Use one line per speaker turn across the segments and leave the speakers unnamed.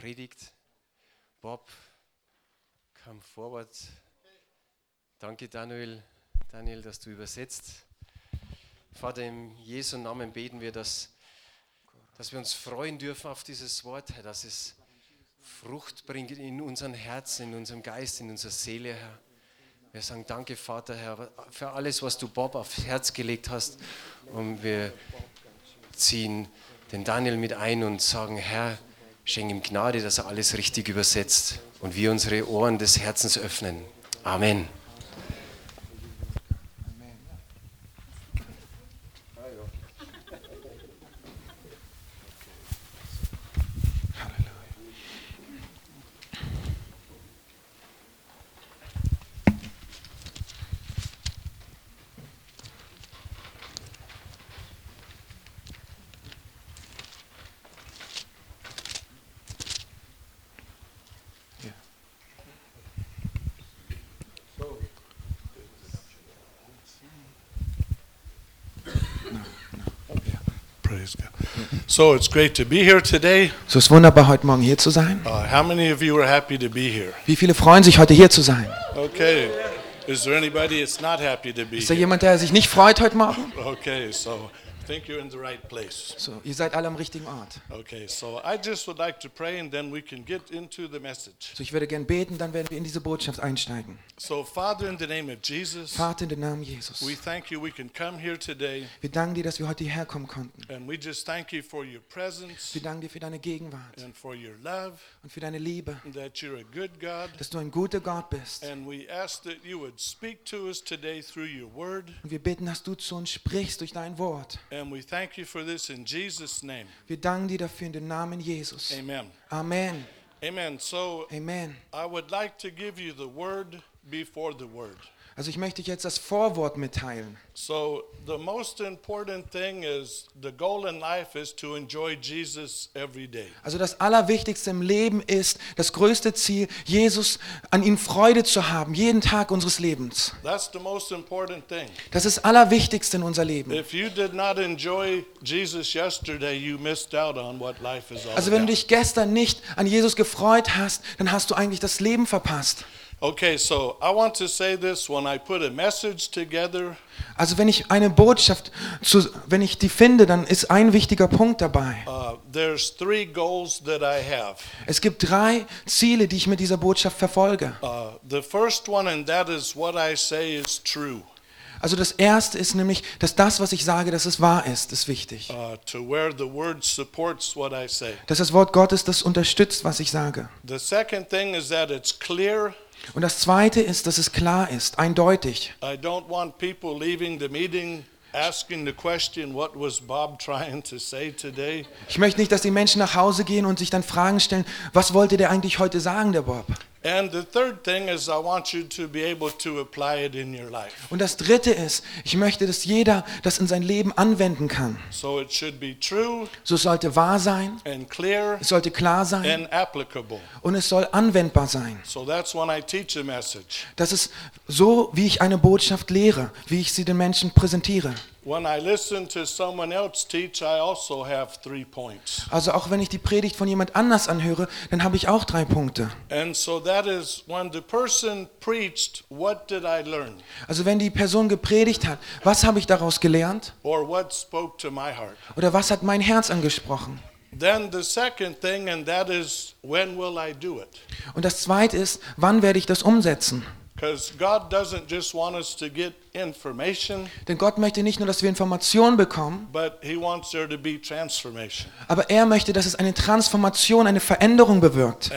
Predigt. Bob, come forward. Danke, Daniel, Daniel, dass du übersetzt. Vater, im Jesu Namen beten wir, dass, dass wir uns freuen dürfen auf dieses Wort, Herr, dass es Frucht bringt in unseren Herzen, in unserem Geist, in unserer Seele, Herr. Wir sagen Danke, Vater, Herr, für alles, was du Bob aufs Herz gelegt hast. Und wir ziehen den Daniel mit ein und sagen, Herr, schenk ihm Gnade, dass er alles richtig übersetzt und wir unsere Ohren des Herzens öffnen. Amen.
Praise God. So it's great to be here today.
So ist wunderbar, heute Morgen hier zu sein.
Uh, how many of you are happy to be here?
Wie viele freuen sich, heute hier zu sein?
Okay. Is there anybody that's not happy to be
Ist da
here?
jemand, der sich nicht freut heute Morgen?
Okay, so think you're in the right place.
So, ihr seid alle am richtigen Ort.
Okay, so I just would like to pray and then we can get into the message.
So, ich würde gern beten, dann werden wir in diese Botschaft einsteigen.
So, Father, in the name of Jesus,
Vater, in den Namen Jesus.
we thank you we can come here today
Wir danken dir, dass wir heute hierher kommen konnten.
and we just thank you for your presence
Wir danken dir für deine Gegenwart
and for your love,
und für deine Liebe,
and that you're a good God.
dass du ein guter Gott bist.
And we ask that you would speak to us today through your word.
Und wir bitten, dass du zu uns sprichst durch dein Wort.
And we thank you for this in Jesus' name.
Wir danken dir dafür in den Namen Jesus.
Amen.
Amen.
Amen. So
Amen.
I would like to give you the word before the word.
Also ich möchte jetzt das Vorwort mitteilen.
So the most important thing is the goal in life is to enjoy Jesus every day.
Also das Allerwichtigste im Leben ist, das größte Ziel, Jesus an ihm Freude zu haben, jeden Tag unseres Lebens.
That's the most important thing.
Das ist das Allerwichtigste in unser Leben.
If you did not enjoy Jesus yesterday, you missed out on what life is all
Also wenn du dich gestern nicht an Jesus gefreut hast, dann hast du eigentlich das Leben verpasst.
Okay, so I want to say this when I put a message together,
Also wenn ich eine Botschaft, zu, wenn ich die finde, dann ist ein wichtiger Punkt dabei.
uh, there's three goals that I have.
Es gibt drei Ziele, die ich mit dieser Botschaft verfolge.
Uh, the first one, and that is what I say is true.
Also das erste ist nämlich, dass das, was ich sage, dass es wahr ist, ist wichtig.
Uh.
Dass das Wort Gottes das unterstützt, was ich sage.
The second thing is that it's clear.
Und das zweite ist, dass es klar ist, eindeutig.
I don't want people leaving the meeting asking the question, what was Bob trying to say today?
Ich möchte nicht, dass die Menschen nach Hause gehen und sich dann Fragen stellen, was wollte der eigentlich heute sagen, der Bob?
And the third thing is I want you to be able to apply it in your life.
Und das dritte ist, ich möchte, dass jeder das in sein Leben anwenden kann.
So it should be true
So es sollte wahr sein,
and clear
es sollte klar sein
and applicable.
und es soll anwendbar sein.
So that's when I teach a message.
Das ist so, wie ich eine Botschaft lehre, wie ich sie den Menschen präsentiere.
When I listen to someone else teach, I also have three points.
Also auch wenn ich die Predigt von jemand anders anhöre, dann habe ich auch drei Punkte.
And so that is when the person preached, what did I learn?
Also wenn die Person gepredigt hat, was habe ich daraus gelernt?
Or what spoke to my heart?
Oder was hat mein Herz angesprochen? Und das zweite ist, wann werde ich das umsetzen?
Because God doesn't just want us to get
Denn Gott möchte nicht nur, dass wir Informationen bekommen, aber er möchte, dass es eine Transformation, eine Veränderung bewirkt.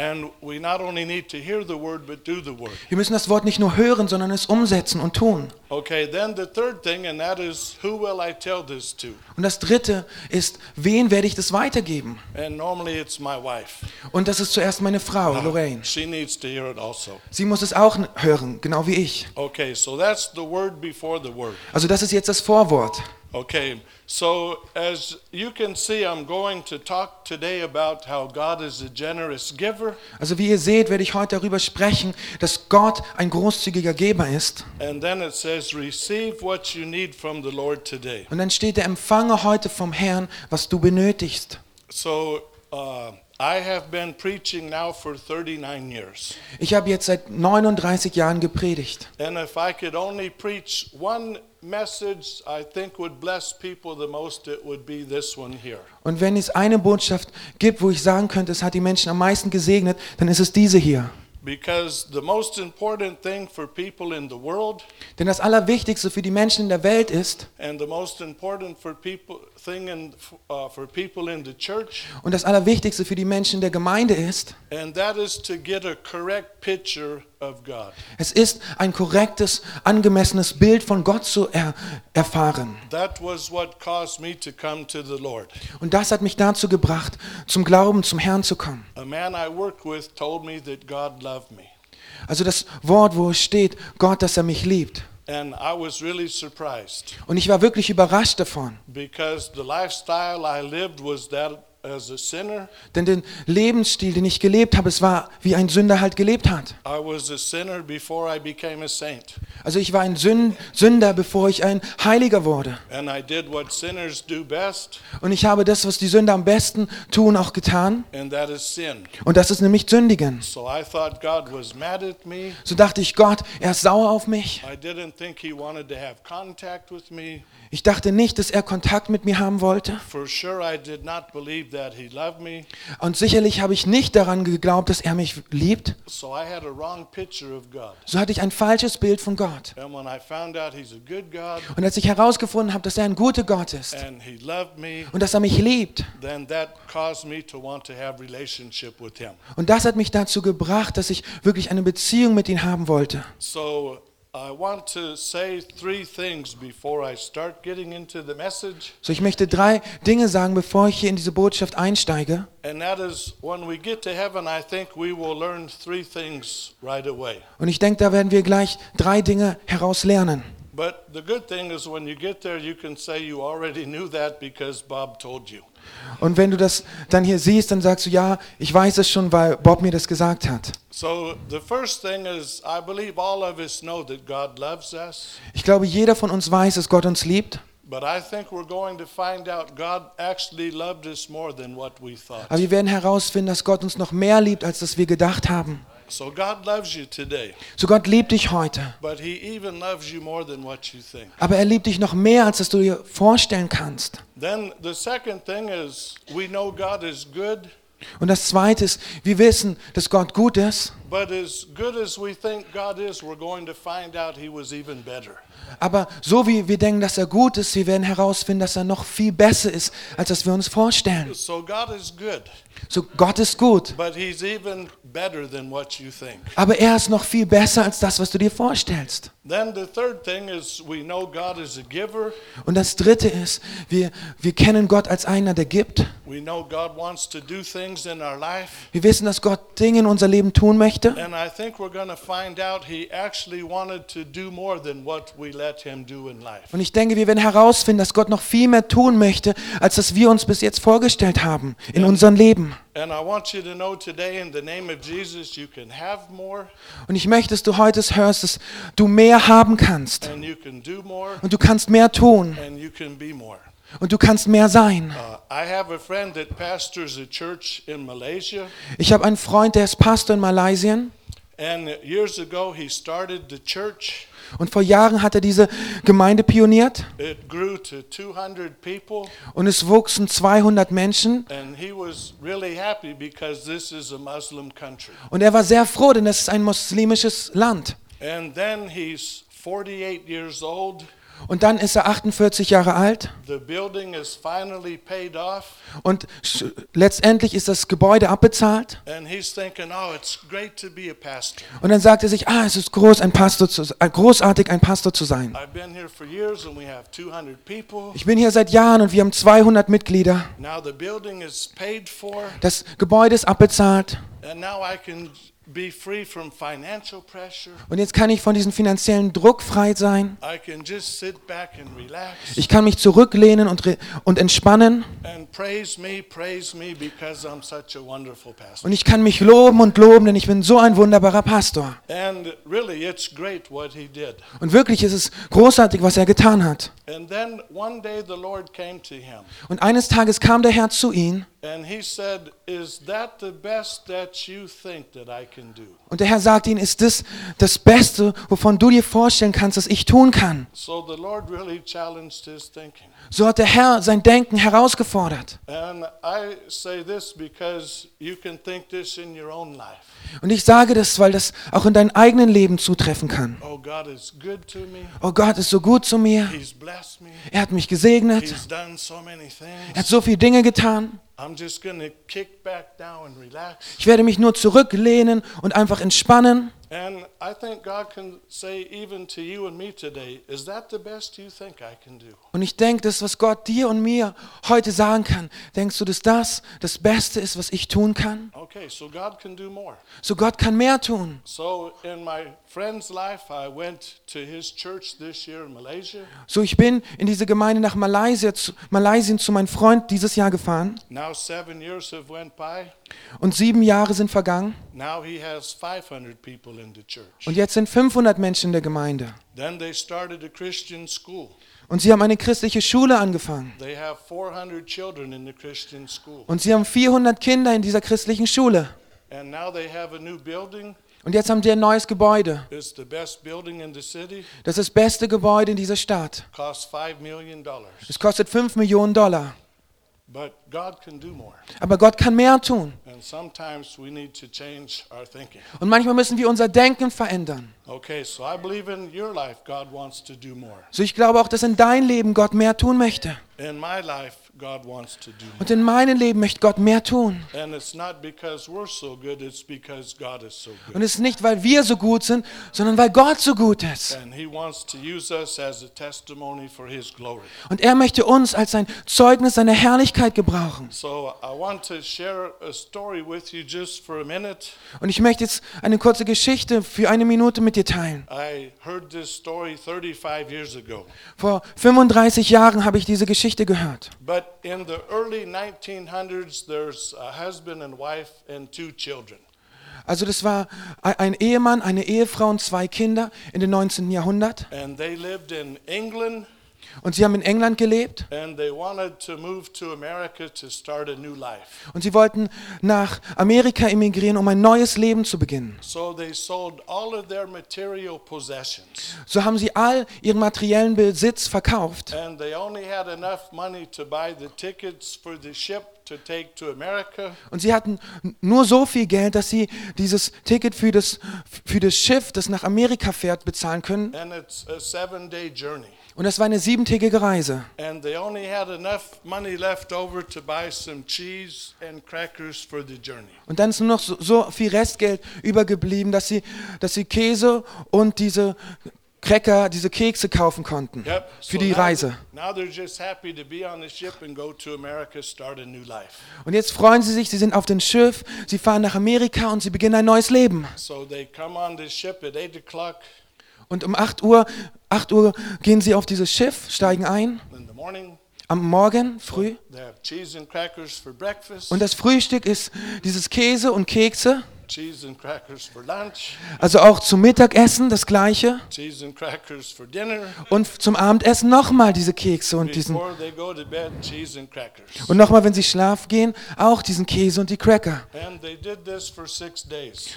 Wir müssen das Wort nicht nur hören, sondern es umsetzen und tun.
Okay, then the third thing, and that is who will I tell this to?
Und das dritte ist, wen werde ich das weitergeben?
And normally it's my wife.
Und das ist zuerst meine Frau, Lorraine.
She needs to hear it also.
Sie muss es auch hören, genau wie ich.
Okay, so that's the word before the word.
Also das ist jetzt das Vorwort.
Okay, so as you can see, I'm going to talk today about how God is a generous giver,
Also wie ihr seht, werde ich heute darüber sprechen, dass Gott ein großzügiger Geber ist.
and then it says, Receive what you need from the Lord today.
Und dann steht der Empfange heute vom Herrn, was du benötigst.
So uh, I have been preaching now for 39 years.
Ich habe jetzt seit 39 Jahren gepredigt.
And if I could only preach one message I think would bless people the most, it would be this one here.
Und wenn es eine Botschaft gibt, wo ich sagen könnte, es hat die Menschen am meisten gesegnet, dann ist es diese hier.
Because the most important thing for people in the world
Denn das Allerwichtigste für die Menschen in der Welt ist
and the most important for people uh,
und das Allerwichtigste für die Menschen in der Gemeinde ist,
and that is to get a correct picture of God.
es ist ein korrektes, angemessenes Bild von Gott zu er erfahren.
That was what caused me to come to the Lord.
Und das hat mich dazu gebracht, zum Glauben, zum Herrn zu kommen.
A man I worked with told me that God loved me.
Also das Wort, wo es steht, Gott, dass er mich liebt.
And I was really surprised
Und ich war wirklich überrascht davon.
because the lifestyle I lived was that.
Denn den Lebensstil, den ich gelebt habe, es war, wie ein Sünder halt gelebt hat.
I was a sinner before I became a saint.
Also ich war ein Sün- Sünder, bevor ich ein Heiliger wurde.
And I did what sinners do best,
Und ich habe das, was die Sünder am besten tun, auch getan.
and that is sin.
Und das ist nämlich Sündigen.
So I thought God was mad at me.
So dachte ich, Gott, er ist sauer auf mich. Ich dachte nicht, dass er Kontakt mit mir haben wollte. Und sicherlich habe ich nicht daran geglaubt, dass er mich liebt.
So
hatte ich ein falsches Bild von Gott. Und als ich herausgefunden habe, dass er ein guter Gott ist und dass er mich liebt, und das hat mich dazu gebracht, dass ich wirklich eine Beziehung mit ihm haben wollte.
So I want to say three things before I start getting into the message.
So, ich möchte drei Dinge sagen, bevor ich hier in diese Botschaft einsteige.
And that is when we get to heaven, I think we will learn three things right away.
Und ich denke, da werden wir gleich drei Dinge heraus lernen.
But the good thing is when you get there, you can say you already knew that because Bob told you.
Und wenn du das dann hier siehst, dann sagst du, ja, ich weiß es schon, weil Bob mir das gesagt hat.
So is us
Ich glaube, jeder von uns weiß, dass Gott uns liebt.
but I think we're going to find out God actually loved us more than what we thought.
Aber wir werden herausfinden, dass Gott uns noch mehr liebt, als das wir gedacht haben.
So God loves you today,
So Gott liebt dich heute.
but he even loves you more than what you think.
Aber er liebt dich noch mehr, als das du dir vorstellen kannst.
Then the second thing is we know God is good,
Und das Zweite ist, wir wissen, dass Gott gut ist.
but as good as we think God is, we're going to find out he was even better.
Aber so wie wir denken, dass er gut ist, wir werden herausfinden, dass er noch viel besser ist, als das wir uns vorstellen.
So God is good,
So Gott ist gut.
but he's even better than what you think.
Aber er ist noch viel besser als das, was du dir vorstellst. Und das Dritte ist, wir, wir kennen Gott als einer, der gibt.
We know God wants to do things in our life.
Wir wissen, dass Gott Dinge in unser Leben tun möchte. Und ich denke, wir werden herausfinden, dass Gott noch viel mehr tun möchte, als das wir uns bis jetzt vorgestellt haben in unserem Leben.
And I want you to know today, in the name of Jesus, you can have more
Und ich möchte, dass du heute hörst, dass du mehr haben kannst. Und du kannst mehr tun. Und du kannst mehr sein.
Uh, I have a friend that pastors a church in Malaysia.
Ich habe einen Freund, der ist Pastor in Malaysia.
And years ago, he started the church.
Und vor Jahren hat er diese Gemeinde pioniert.
It grew to 200 people.
Und es wuchsen 200 Menschen.
And he was really happy because this is a Muslim country.
Und er war sehr froh, denn es ist ein muslimisches Land.
And then he's 48 years old.
Und dann ist er 48 Jahre alt. Und letztendlich ist das Gebäude abbezahlt.
Thinking, oh, it's great to be a pastor.
Und dann sagt er sich, ah, es ist groß, ein Pastor zu, äh, großartig, ein Pastor zu sein.
I've been here for years and we have 200 people.
Ich bin hier seit Jahren und wir haben 200 Mitglieder. Das Gebäude ist abbezahlt.
And now I can be free from financial pressure.
Und jetzt kann ich von diesem finanziellen Druck frei sein.
I can just sit back and relax
Ich kann mich zurücklehnen und, und entspannen.
and praise me, praise me because I'm such a wonderful pastor.
Und ich kann mich loben und loben, denn ich bin so ein wunderbarer Pastor.
And really, it's great what he did.
Und wirklich ist es großartig, was er getan hat.
And then one day the Lord came to him
Und eines Tages kam der Herr zu ihm Und der Herr sagte ihnen, ist das das Beste, wovon du dir vorstellen kannst, dass ich tun kann?
So the Lord really challenged his thinking.
So hat der Herr sein Denken herausgefordert. Und ich sage das, weil das auch in deinem eigenen Leben zutreffen kann.
Oh, God is good to me.
Oh Gott ist so gut zu mir.
He's blessed me.
Er hat mich gesegnet.
He's done so many
Er hat so viele Dinge getan. Ich werde mich nur zurücklehnen und einfach entspannen.
And I think God can say, even to you and me today, is that the best you think I can do?
Und ich denke, das, was Gott dir und mir heute sagen kann, denkst du, dass das das Beste ist, was ich tun kann?
Okay, so God can do more.
So Gott kann mehr tun.
So in my friend's life, I went to his church this year in Malaysia.
So ich bin in diese Gemeinde nach Malaysia, zu, Malaysien zu meinem Freund dieses Jahr gefahren.
Now seven years have went by.
Und sieben Jahre sind vergangen.
Now he has 500 people in the church.
Und jetzt sind 500 Menschen in der Gemeinde.
Then they started a Christian school.
Und sie haben eine christliche Schule angefangen.
They have 400 children in the Christian school.
Und sie haben 400 Kinder in dieser christlichen Schule.
And now they have a new building.
Und jetzt haben sie ein neues Gebäude. Das ist das beste Gebäude in dieser Stadt.
Costs $5 million.
Es kostet 5 Millionen Dollar. Aber Gott kann mehr tun.
And sometimes we need to change our thinking.
Und manchmal müssen wir unser Denken verändern.
Okay, so I believe in your life, God wants to do more.
So ich glaube auch, dass in dein Leben Gott mehr tun möchte.
In my life, God wants to do more.
Und in meinem Leben möchte Gott mehr tun.
And it's not because we're so good, it's because God is so good.
Und es ist nicht, weil wir so gut sind, sondern weil Gott so gut ist.
And He wants to use us as a testimony for His glory.
Und er möchte uns als ein Zeugnis seiner Herrlichkeit gebrauchen.
So I want to share a story with you just for a minute.
Und ich möchte jetzt eine kurze Geschichte für eine Minute mit dir teilen.
I heard this story 35 years ago.
Vor 35 Jahren habe ich diese Geschichte gehört.
But in the early 1900s, there's a husband and wife and two children.
Also das war ein Ehemann, eine Ehefrau und zwei Kinder in den 19. Jahrhundert.
And they lived in England
Und sie haben in England gelebt
and they wanted to move to America to start a new life.
und sie wollten nach Amerika emigrieren, um ein neues Leben zu beginnen.
So they sold all of their material possessions.
So haben sie all ihren materiellen Besitz verkauft
And they only had enough money to buy the tickets for the ship to take to America.
und sie hatten nur so viel Geld, dass sie dieses Ticket für das, für das Schiff, das nach Amerika fährt, bezahlen können.
And it's a seven day journey.
Und das war eine siebentägige Reise.
And they only had enough money left over to buy some cheese and crackers for the journey.
Und dann ist nur noch so, so viel Restgeld übergeblieben, dass sie, dass sie Käse und diese Cracker, diese Kekse kaufen konnten
Yep.
für
So
die
now,
Reise.
now they're just happy to be on the ship and go to America, start a new life.
Und jetzt freuen sie sich, sie sind auf dem Schiff, sie fahren nach Amerika und sie beginnen ein neues Leben.
So they come on the ship at 8 o'clock
Und um 8 Uhr, 8 Uhr gehen sie auf dieses Schiff, steigen ein, am Morgen früh. Und das Frühstück ist dieses Käse und Kekse, also auch zum Mittagessen das gleiche. Und zum Abendessen nochmal diese Kekse und diesen. Und nochmal, wenn sie schlafen gehen, auch diesen Käse und die Cracker.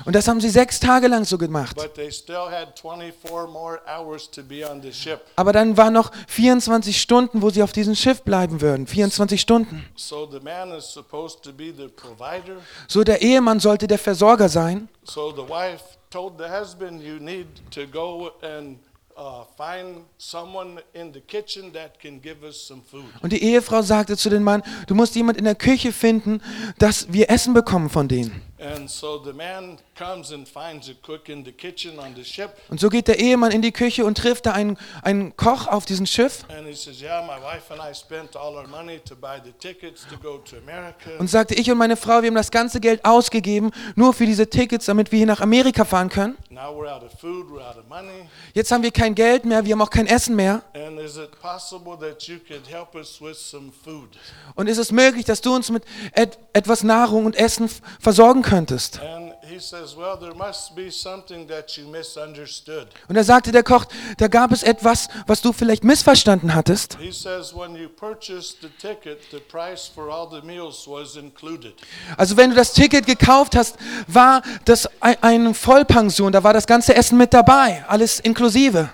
Und das haben sie sechs Tage lang so gemacht.
But they still had 24 more hours to be on the ship.
Aber dann waren noch 24 Stunden, wo sie auf diesem Schiff bleiben würden. 24 Stunden.
So
der Ehemann sollte der Versorger sein.
So the wife told the husband, You need to go and uh, find someone in the kitchen that can give us some food.
Und die Ehefrau sagte zu dem Mann, du musst jemand in der Küche finden, dass wir Essen bekommen von denen.
And so the man comes and finds a cook in the kitchen on the ship.
Und so geht der Ehemann in die Küche und trifft da einen, einen Koch auf diesem Schiff
And he says, Yeah, my wife and I spent all our money to buy the tickets to go to America.
und sagte, ich und meine Frau, wir haben das ganze Geld ausgegeben, nur für diese Tickets, damit wir hier nach Amerika fahren können.
Now we're out of food, we're out of money.
Jetzt haben wir kein Geld mehr, wir haben auch kein Essen mehr.
And is it possible that you could help us with some food?
Und ist es möglich, dass du uns mit et etwas Nahrung und Essen versorgen könntest? Und er sagte der Koch, da gab es etwas, was du vielleicht missverstanden hattest. Also wenn du das Ticket gekauft hast, war das ein- eine Vollpension, da war das ganze Essen mit dabei, alles inklusive.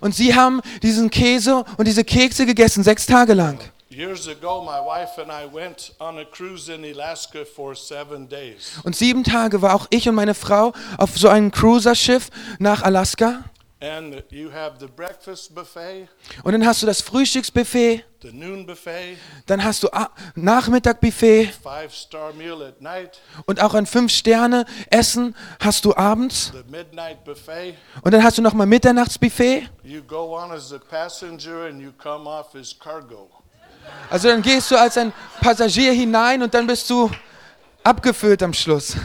Und sie haben diesen Käse und diese Kekse gegessen, sechs Tage lang.
Years ago, my wife and I went on a cruise in Alaska for seven days.
Und sieben Tage war auch ich und meine Frau auf so einem Cruiserschiff nach Alaska.
And you have the breakfast buffet,
Und dann hast du das Frühstücksbuffet,
the noon buffet,
dann hast du Nachmittagbuffet
five star meal at night,
und auch ein Fünf-Sterne-Essen hast du abends.
the midnight buffet.
Und dann hast du nochmal Mitternachtsbuffet.
You go on as a passenger and you come off as cargo.
Also dann gehst du als ein Passagier hinein und dann bist du abgefüllt am Schluss.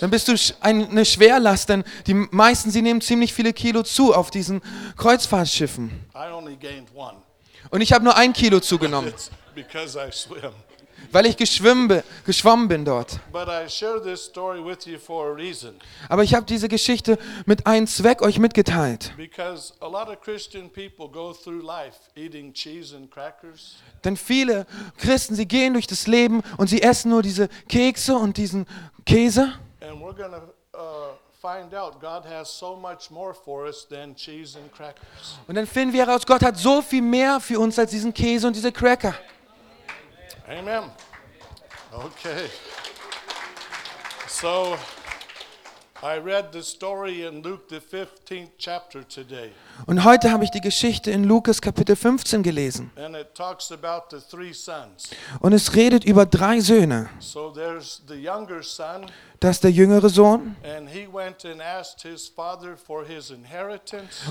Dann bist du eine Schwerlast, denn die meisten, sie nehmen ziemlich viele Kilo zu auf diesen Kreuzfahrtschiffen.
I only gained one.
Und ich habe nur ein Kilo zugenommen, Weil ich geschwommen bin dort. Aber ich habe diese Geschichte mit einem Zweck euch mitgeteilt.
Because a lot of Christian people go through life eating cheese and crackers.
Denn viele Christen, sie gehen durch das Leben und sie essen nur diese Kekse und diesen Käse.
And we're uh, find out God has so much more for us than cheese and crackers.
Und dann finden wir heraus, Gott hat so viel mehr für uns als diesen Käse und diese Cracker.
Amen. Okay. So I read the story in Luke, the 15th chapter today.
Und heute habe ich die Geschichte in Lukas Kapitel 15 gelesen.
And it talks about the three sons.
Und es redet über drei Söhne.
So there's the younger son,
Das ist der jüngere Sohn.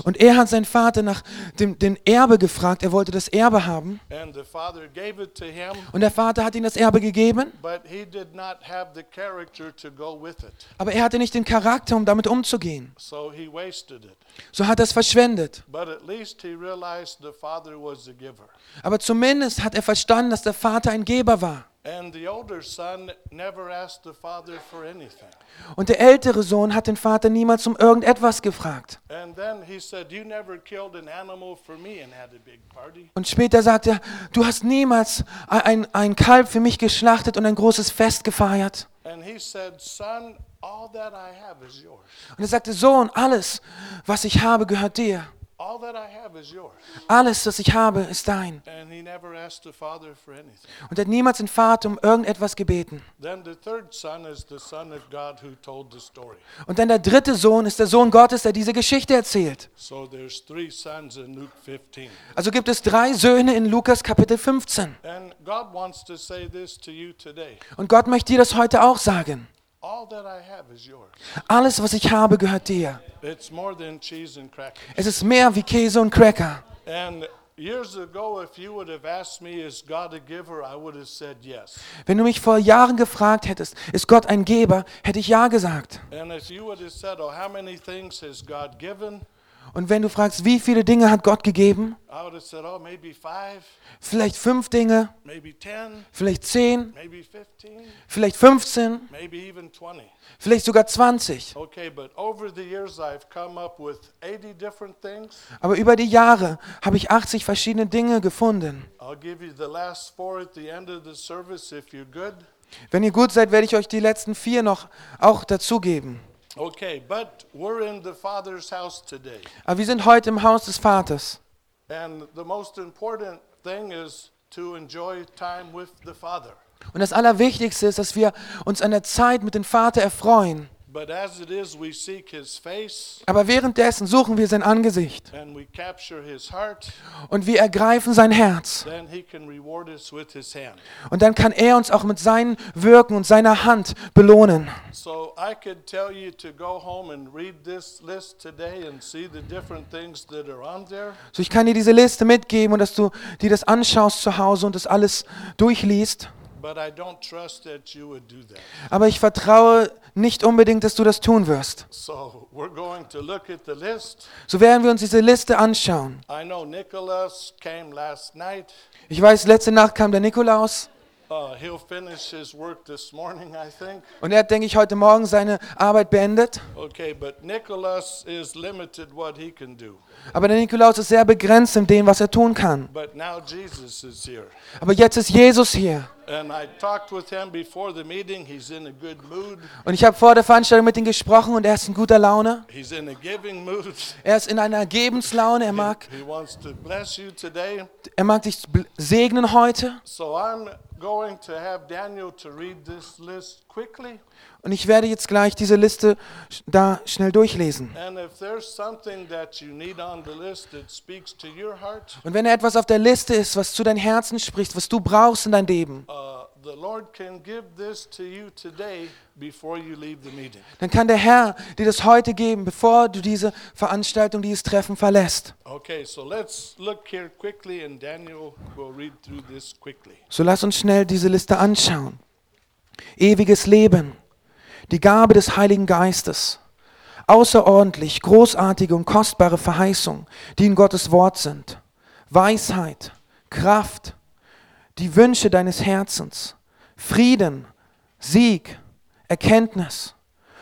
Und er hat seinen Vater nach dem den Erbe gefragt. Er wollte das Erbe haben. Und der Vater hat ihm das Erbe gegeben. Aber er hatte nicht den Charakter, um damit umzugehen.
So
hat er es verschwendet. Aber zumindest hat er verstanden, dass der Vater ein Geber war.
And the older son never asked the father for anything.
Und der ältere Sohn hat den Vater niemals um irgendetwas gefragt.
And then he said, You never killed an animal for me and had a big party.
Und später sagt er, du hast niemals ein, ein Kalb für mich geschlachtet und ein großes Fest gefeiert.
And he said, Son, all that I have is yours.
Und er sagte, Sohn, alles, was ich habe, gehört dir. Alles, was ich habe, ist dein. Und er hat niemals den Vater um irgendetwas gebeten. Und dann der dritte Sohn ist der Sohn Gottes, der diese Geschichte erzählt.
So there's three sons in Luke 15.
Also gibt es drei Söhne in Lukas Kapitel 15.
And God wants to say this to you today.
Und Gott möchte dir das heute auch sagen.
All that I have is yours.
Alles, was ich habe, gehört dir.
It's more than cheese and crackers.
Es ist mehr wie Käse und Cracker.
And years ago, if you would have asked me, is God a giver, I would have said yes.
Wenn du mich vor Jahren gefragt hättest, ist Gott ein Geber, hätte ich ja gesagt. Und wenn du fragst, wie viele Dinge hat Gott gegeben?
Said, oh, five,
Vielleicht fünf Dinge,
10,
vielleicht zehn,
maybe 15,
vielleicht 15,
maybe even 20.
vielleicht sogar 20.
Okay, but over the years, I've come up with 80 different things.
Aber über die Jahre habe ich 80 verschiedene Dinge gefunden.
I'll give you the last four at the end of the service if you're good.
Wenn ihr gut seid, werde ich euch die letzten vier noch auch dazugeben.
Okay, but we're in the Father's house today.
Aber wir sind heute im Haus des Vaters.
And the most important thing is to enjoy time with the Father.
Und das Allerwichtigste ist, dass wir uns an der Zeit mit dem Vater erfreuen.
But as it is, we seek His face
Aber währenddessen suchen wir sein Angesicht und wir ergreifen sein Herz. Und dann kann er uns auch mit seinem Wirken und seiner Hand belohnen.
So I could tell you to go home and read this list today and see the different things that are on there.
So, ich kann dir diese Liste mitgeben und dass du dir das anschaust zu Hause und das alles durchliest.
But I don't trust that you would do that.
Aber ich vertraue nicht unbedingt, dass du das tun wirst.
So
werden wir uns diese Liste anschauen.
I know Nicholas came last night,
Ich weiß, letzte Nacht kam der Nikolaus
Uh, he'll finish his work this morning, I think.
Und er hat, denke ich, heute Morgen seine Arbeit beendet.
Okay, but Nicholas is limited what he can do.
Aber der Nikolaus ist sehr begrenzt in dem, was er tun kann.
But now Jesus is here.
Aber jetzt ist Jesus hier.
And I talked with him before the meeting. He's in a good mood.
Und ich habe vor der Veranstaltung mit ihm gesprochen und er ist in guter Laune.
He's in a giving mood.
Er ist in einer Gebenslaune. Er mag,
He wants to bless you today.
er mag dich segnen heute.
So I'm going to have Daniel to read this list quickly.
Und ich werde jetzt gleich diese Liste da schnell durchlesen. Und wenn etwas auf der Liste ist, was zu deinem Herzen spricht, was du brauchst in dein Leben,
uh,
dann kann der Herr dir das heute geben, bevor du diese Veranstaltung, dieses Treffen verlässt.
So
lass uns schnell diese Liste anschauen. Ewiges Leben, die Gabe des Heiligen Geistes, außerordentlich großartige und kostbare Verheißungen, die in Gottes Wort sind, Weisheit, Kraft, die Wünsche deines Herzens, Frieden, Sieg, Erkenntnis,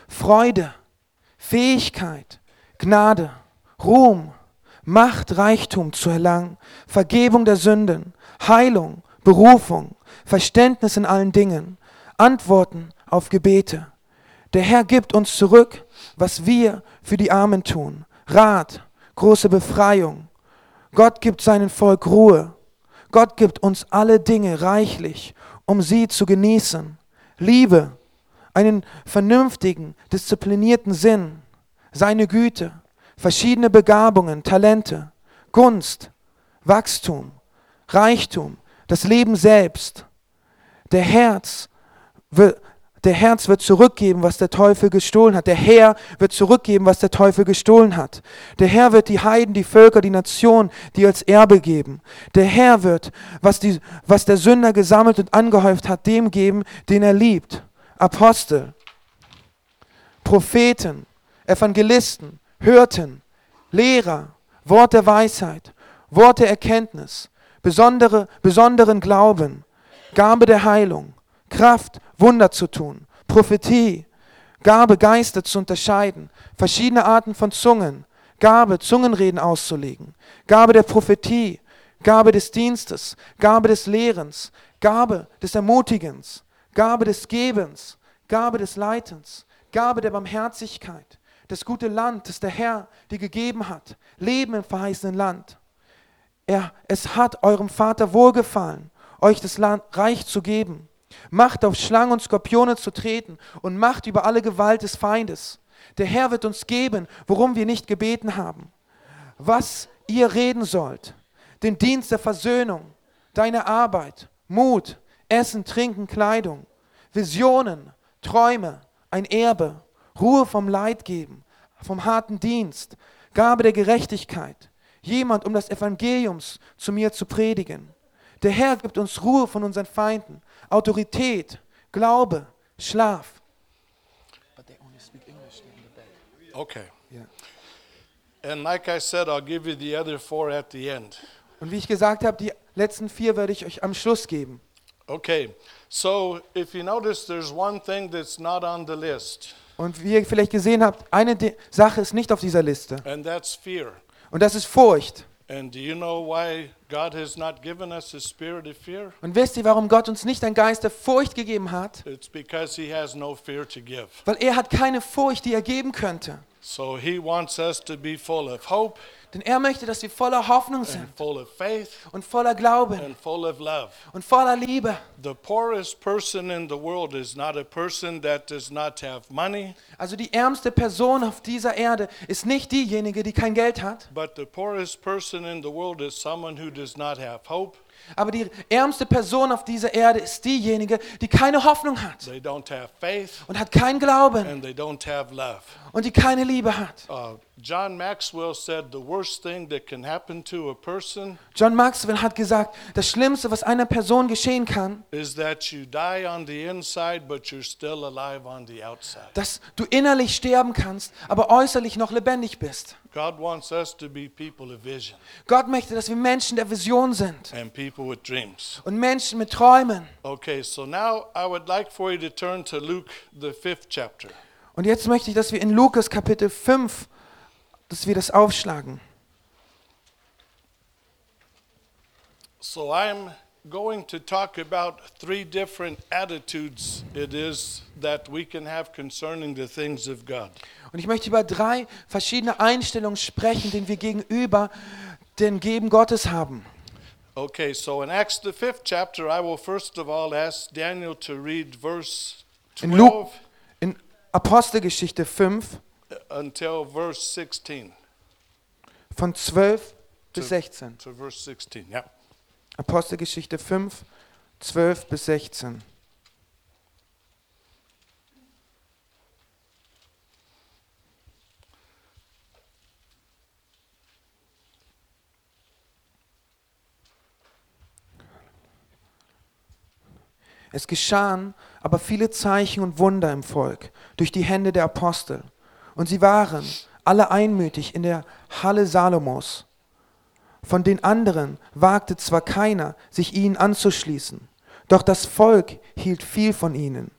Freude, Fähigkeit, Gnade, Ruhm, Macht, Reichtum zu erlangen, Vergebung der Sünden, Heilung, Berufung, Verständnis in allen Dingen, Antworten auf Gebete. Der Herr gibt uns zurück, was wir für die Armen tun. Rat, große Befreiung. Gott gibt seinem Volk Ruhe. Gott gibt uns alle Dinge reichlich, um sie zu genießen. Liebe, einen vernünftigen, disziplinierten Sinn, seine Güte, verschiedene Begabungen, Talente, Gunst, Wachstum, Reichtum, das Leben selbst. Der Herz der Herz wird zurückgeben, was der Teufel gestohlen hat. Der Herr wird zurückgeben, was der Teufel gestohlen hat. Der Herr wird die Heiden, die Völker, die Nationen, die als Erbe geben. Der Herr wird, was, die, was der Sünder gesammelt und angehäuft hat, dem geben, den er liebt. Apostel, Propheten, Evangelisten, Hürten, Lehrer, Wort der Weisheit, Wort der Erkenntnis, besondere, besonderen Glauben, Gabe der Heilung, Kraft, Wunder zu tun, Prophetie, Gabe, Geister zu unterscheiden, verschiedene Arten von Zungen, Gabe, Zungenreden auszulegen, Gabe der Prophetie, Gabe des Dienstes, Gabe des Lehrens, Gabe des Ermutigens, Gabe des Gebens, Gabe des Leitens, Gabe der Barmherzigkeit, das gute Land, das der Herr dir gegeben hat, Leben im verheißenen Land. Er, es hat eurem Vater wohlgefallen, euch das Land reich zu geben. Macht auf Schlangen und Skorpione zu treten und Macht über alle Gewalt des Feindes. Der Herr wird uns geben, worum wir nicht gebeten haben. Was ihr reden sollt, den Dienst der Versöhnung, deine Arbeit, Mut, Essen, Trinken, Kleidung, Visionen, Träume, ein Erbe, Ruhe vom Leid geben, vom harten Dienst, Gabe der Gerechtigkeit, jemand, um das Evangeliums zu mir zu predigen. Der Herr gibt uns Ruhe von unseren Feinden, Autorität, Glaube, Schlaf.
Okay.
Yeah.
And like I said, I'll give you the other four at the end.
Und wie ich gesagt habe, die letzten vier werde ich euch am Schluss geben.
Okay, so if you notice, there's one thing that's not on the list,
Und wie ihr vielleicht gesehen habt, eine De Sache ist nicht auf dieser Liste.
and that's fear.
Und das ist Furcht. Und wisst ihr, warum Gott uns nicht einen Geist der Furcht gegeben hat?
It's because He has no fear to give.
Weil er hat keine Furcht, die er geben könnte.
So He wants us to be full of hope
Denn er möchte, dass wir voller Hoffnung sind
and full of faith
und voller Glauben
and full of love.
und voller Liebe.
The poorest person in the world is not a person that does not have money,
Also die ärmste Person auf dieser Erde ist nicht diejenige, die kein Geld hat,
but the poorest person in the world is someone who does not have hope.
Aber die ärmste Person auf dieser Erde ist diejenige, die keine Hoffnung hat
faith
und hat keinen Glauben
and they don't have love.
und die keine Liebe hat.
Uh, John Maxwell said the worst thing that can happen to a person
John Maxwell hat gesagt, das Schlimmste, was einer Person geschehen kann,
is that you die on the inside, but you're still alive on the outside.
dass du innerlich sterben kannst, aber äußerlich noch lebendig bist.
God wants us to be people of vision
Gott möchte, dass wir Menschen der Vision sind
and people with dreams.
und Menschen mit Träumen.
Okay, so now I would like for you to turn to Luke, the fifth chapter.
Und jetzt möchte ich, dass wir in Lukas Kapitel 5, dass wir das aufschlagen.
So I'm going to talk about three different attitudes it is that we can have concerning the things of God.
Und ich möchte über drei verschiedene Einstellungen sprechen, die wir gegenüber den Geben Gottes haben.
Okay, so in Acts the fifth chapter, I will first of all ask Daniel to read verse
In
12
Luke, in Apostelgeschichte 5
until verse 16.
von 12 bis
To-
16.
To verse 16, yeah.
Apostelgeschichte 5, 12 bis 16. Es geschahen aber viele Zeichen und Wunder im Volk durch die Hände der Apostel. Und sie waren alle einmütig in der Halle Salomos. Von den anderen wagte zwar keiner, sich ihnen anzuschließen, doch das Volk hielt viel von ihnen.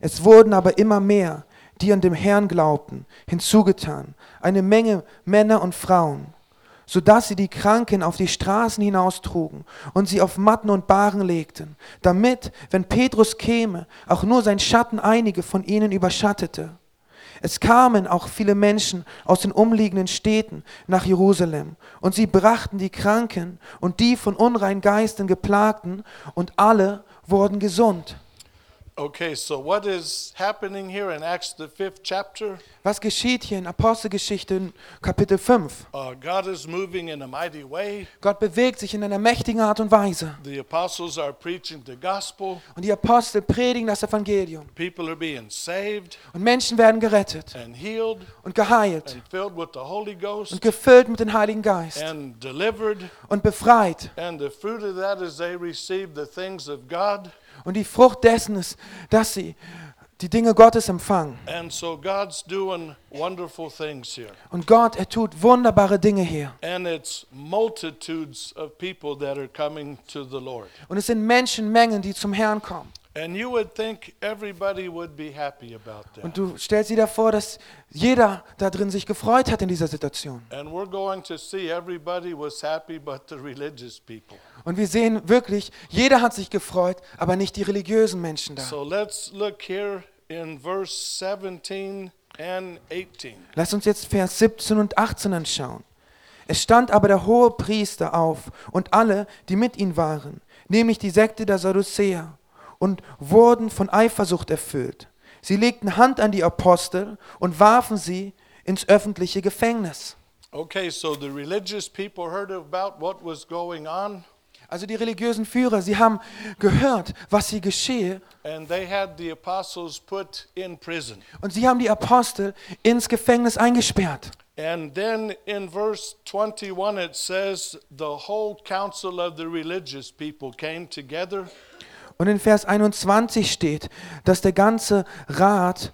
Es wurden aber immer mehr, die an dem Herrn glaubten, hinzugetan, eine Menge Männer und Frauen, so dass sie die Kranken auf die Straßen hinaustrugen und sie auf Matten und Bahren legten, damit, wenn Petrus käme, auch nur sein Schatten einige von ihnen überschattete. Es kamen auch viele Menschen aus den umliegenden Städten nach Jerusalem, und sie brachten die Kranken und die von unreinen Geistern geplagten, und alle wurden gesund.
Okay, so what is happening here in Acts the fifth chapter?
Was geschieht hier in Apostelgeschichte Kapitel 5?
Uh, God is moving in a mighty way.
Gott bewegt sich in einer mächtigen Art und Weise.
The apostles are preaching the gospel.
Und die Apostel predigen das Evangelium.
People are being saved
Und Menschen werden gerettet
and healed
und geheilt
and filled with the Holy
und
Ghost
gefüllt mit dem Heiligen Geist
and delivered.
und befreit.
And the fruit of that is they receive the things of God.
Und die Frucht dessen ist, dass sie die Dinge Gottes empfangen.
And so God's doing wonderful things here.
Und Gott, er tut wunderbare Dinge hier.
And it's multitudes of people that are coming to the Lord.
Und es sind Menschenmengen, die zum Herrn kommen.
And you would think everybody would be happy about that.
Und du stellst dir vor, dass jeder da drin sich gefreut hat in dieser Situation.
And we're going to see everybody was happy but the religious people.
Und wir sehen wirklich, jeder hat sich gefreut, aber nicht die religiösen Menschen da.
So let's look here in verse 17 and 18.
Lass uns jetzt Vers 17 und 18 anschauen. Es stand aber der hohe Priester auf und alle, die mit ihm waren, nämlich die Sekte der Sadduzäer, und wurden von Eifersucht erfüllt. Sie legten Hand an die Apostel und warfen sie ins öffentliche Gefängnis.
Okay, so the religious people heard about what was going on
Also die religiösen Führer, sie haben gehört, was hier geschehe,
and they had the apostles put in prison.
und sie haben die Apostel ins Gefängnis eingesperrt.
And then in verse 21 it says the whole council of the religious people came together
Und in Vers 21 steht, dass der ganze Rat,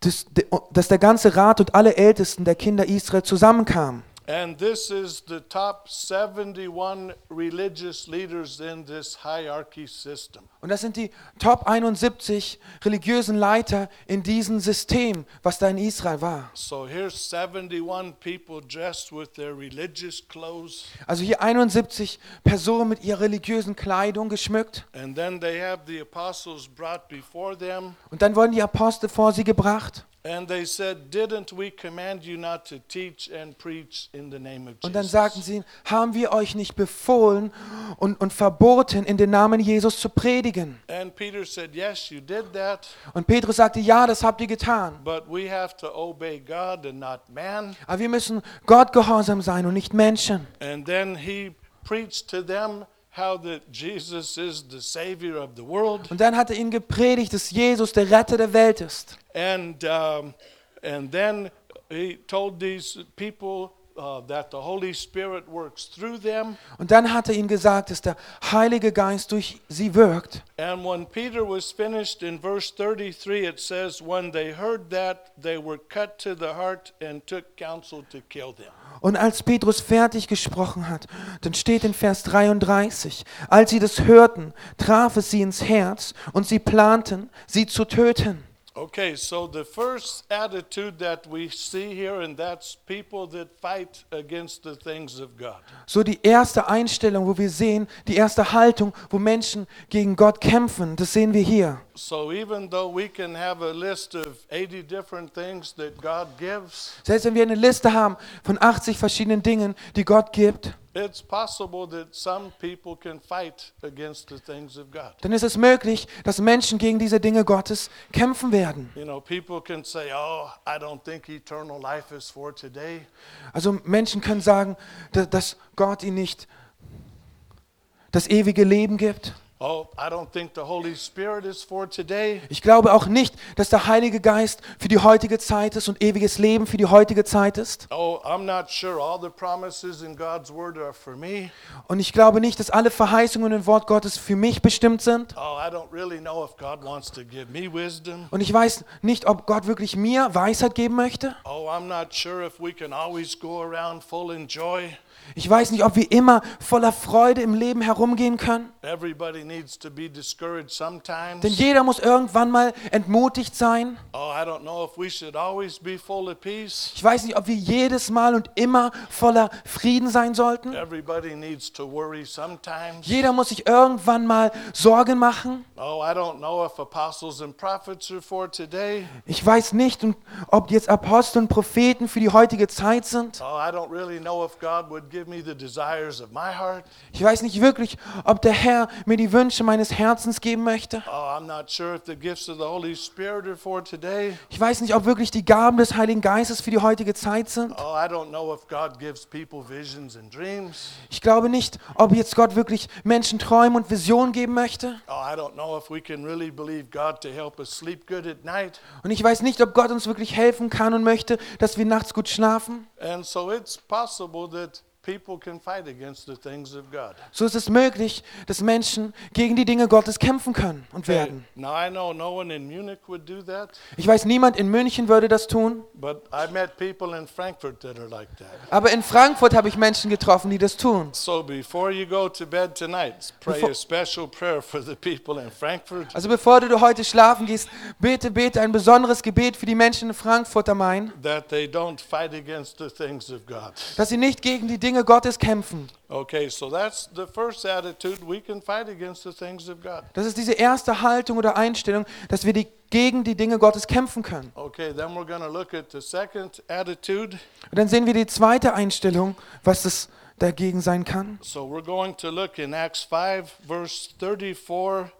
dass der ganze Rat und alle Ältesten der Kinder Israel zusammenkamen.
And this is the top 71 religious leaders in this hierarchy system.
Und das sind die Top 71 religiösen Leiter in diesem System, was da in Israel war.
So here's 71 people dressed with their religious clothes,
Also hier 71 Personen mit ihrer religiösen Kleidung geschmückt.
and then they have the apostles brought before them,
Und dann wurden die Apostel vor sie gebracht.
And they said, Didn't we command you not to teach and preach in the name of
Und dann sagten sie, haben wir euch nicht befohlen und, und verboten, in den Namen Jesus zu predigen?
And Peter said, Yes, you did that,
Und Petrus sagte, ja, das habt ihr getan.
but we have to obey God and not man.
Aber wir müssen Gott gehorsam sein und nicht Menschen.
And then he preached to them how that Jesus is the Savior of the world.
Und dann hat er ihnen gepredigt, dass Jesus der Retter der Welt ist.
And, um, and then he told these people uh, that the Holy Spirit works through them.
Und dann hat er ihnen gesagt, dass der Heilige Geist durch sie wirkt.
And when Peter was finished in verse 33, it says, When they heard that, they were cut to the heart and took counsel to kill them.
Und als Petrus fertig gesprochen hat, dann steht in Vers 33, als sie das hörten, traf es sie ins Herz und sie planten, sie zu töten.
Okay, so the first attitude that we see here, and that's people that fight against the things of God.
So die erste Einstellung, wo wir sehen, die erste Haltung, wo Menschen gegen Gott kämpfen, das sehen wir hier.
So even though we can have a list of 80 different things that God gives,
Selbst wenn wir eine Liste haben von 80 verschiedenen Dingen, die Gott gibt,
it's possible that some people can fight against the things of God.
dann ist es möglich, dass Menschen gegen diese Dinge Gottes kämpfen werden.
You know, people can say, "Oh, I don't think eternal life is for today."
Also Menschen können sagen, da- dass Gott ihnen nicht das ewige Leben gibt.
Oh, I don't think the Holy Spirit is for today.
Ich glaube auch nicht, dass der Heilige Geist für die heutige Zeit ist und ewiges Leben für die heutige Zeit ist.
Oh, I'm not sure all the promises in God's word are for me.
Und ich glaube nicht, dass alle Verheißungen im Wort Gottes für mich bestimmt sind.
Oh, I don't really know if God wants to give me wisdom.
Und ich weiß nicht, ob Gott wirklich mir Weisheit geben möchte.
Oh, I'm not sure if we can always go around full in joy.
Ich weiß nicht, ob wir immer voller Freude im Leben herumgehen können. Denn jeder muss irgendwann mal entmutigt sein.
Oh, I don't know if we should always be full of peace.
Ich weiß nicht, ob wir jedes Mal und immer voller Frieden sein sollten.
Everybody needs to worry sometimes.
Jeder muss sich irgendwann mal Sorgen machen.
Oh, I don't know if apostles and prophets are for today.
Ich weiß nicht, ob jetzt Apostel und Propheten für die heutige Zeit sind.
Oh, I don't really know if God would
Ich weiß nicht wirklich, ob der Herr mir die Wünsche meines Herzens geben möchte.
Oh.
Ich weiß nicht, ob wirklich die Gaben des Heiligen Geistes für die heutige Zeit sind.
Oh, I don't know if God gives people visions and dreams.
Ich glaube nicht, ob jetzt Gott wirklich Menschen Träume und Visionen geben möchte.
Oh, I don't know if we can really believe God to help us sleep good at night.
Und ich weiß nicht, ob Gott uns wirklich helfen kann und möchte, dass wir nachts gut schlafen.
And so it's possible that
So ist es möglich, dass Menschen gegen die Dinge Gottes kämpfen können und werden. Ich weiß, niemand in München würde das tun, aber in Frankfurt habe ich Menschen getroffen, die das tun. Also bevor du heute schlafen gehst, bete, bete ein besonderes Gebet für die Menschen in Frankfurt am Main, dass sie nicht gegen die Dinge Gottes kämpfen.
Okay, so that's the first attitude. We can fight against the things of God.
Das ist diese erste Haltung oder Einstellung, dass wir die, gegen die Dinge Gottes kämpfen können.
Okay, then we're going to look at the second attitude.
Und dann sehen wir die zweite Einstellung, was es dagegen sein kann.
So we're going to look in Acts 5, verse 34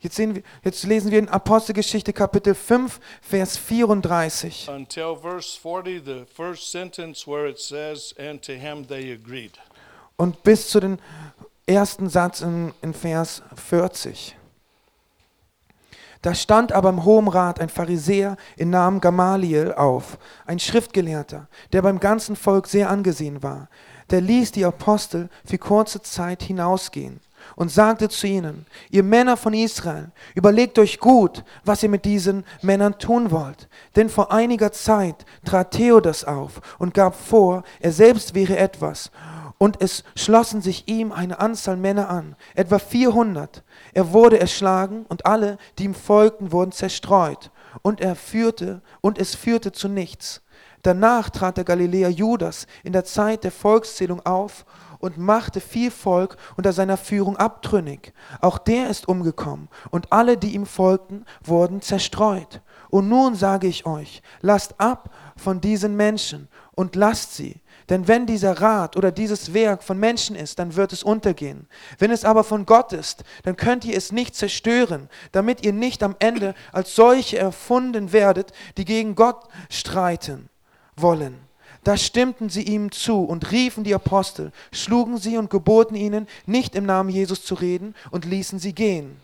Jetzt, sehen wir, jetzt lesen wir in Apostelgeschichte Kapitel 5, Vers 34.
until verse 40, the first sentence where it says, And to him they agreed.
Und bis zu den ersten Satz in, in Vers 40. Da stand aber im Hohen Rat ein Pharisäer in Namen Gamaliel auf, ein Schriftgelehrter, der beim ganzen Volk sehr angesehen war. Der ließ die Apostel für kurze Zeit hinausgehen und sagte zu ihnen, ihr Männer von Israel, überlegt euch gut, was ihr mit diesen Männern tun wollt. Denn vor einiger Zeit trat Theodas auf und gab vor, er selbst wäre etwas. Und es schlossen sich ihm eine Anzahl Männer an, etwa 400. Er wurde erschlagen und alle, die ihm folgten, wurden zerstreut. Und er führte, und es führte zu nichts. Danach trat der Galiläer Judas in der Zeit der Volkszählung auf und machte viel Volk unter seiner Führung abtrünnig. Auch der ist umgekommen, und alle, die ihm folgten, wurden zerstreut. Und nun sage ich euch, lasst ab von diesen Menschen und lasst sie. Denn wenn dieser Rat oder dieses Werk von Menschen ist, dann wird es untergehen. Wenn es aber von Gott ist, dann könnt ihr es nicht zerstören, damit ihr nicht am Ende als solche erfunden werdet, die gegen Gott streiten wollen. Da stimmten sie ihm zu und riefen die Apostel, schlugen sie und geboten ihnen, nicht im Namen Jesus zu reden und ließen sie gehen.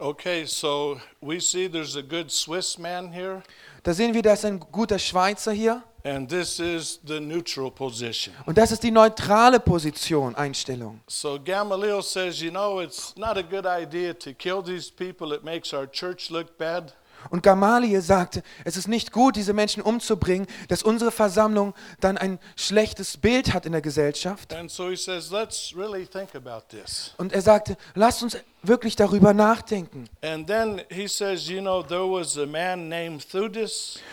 Okay, so we see there's a good Swiss man here,
Da sehen wir, da ist ein guter Schweizer hier.
and this is the neutral position.
Und das ist die neutrale Position, Einstellung.
So Gamaliel says, you know, it's not a good idea to kill these people. It makes our church look bad.
Und Gamaliel sagte, es ist nicht gut, diese Menschen umzubringen, dass unsere Versammlung dann ein schlechtes Bild hat in der Gesellschaft.
And so he says, let's really think about this.
Und er sagte, lasst uns wirklich darüber nachdenken.
Says, you know,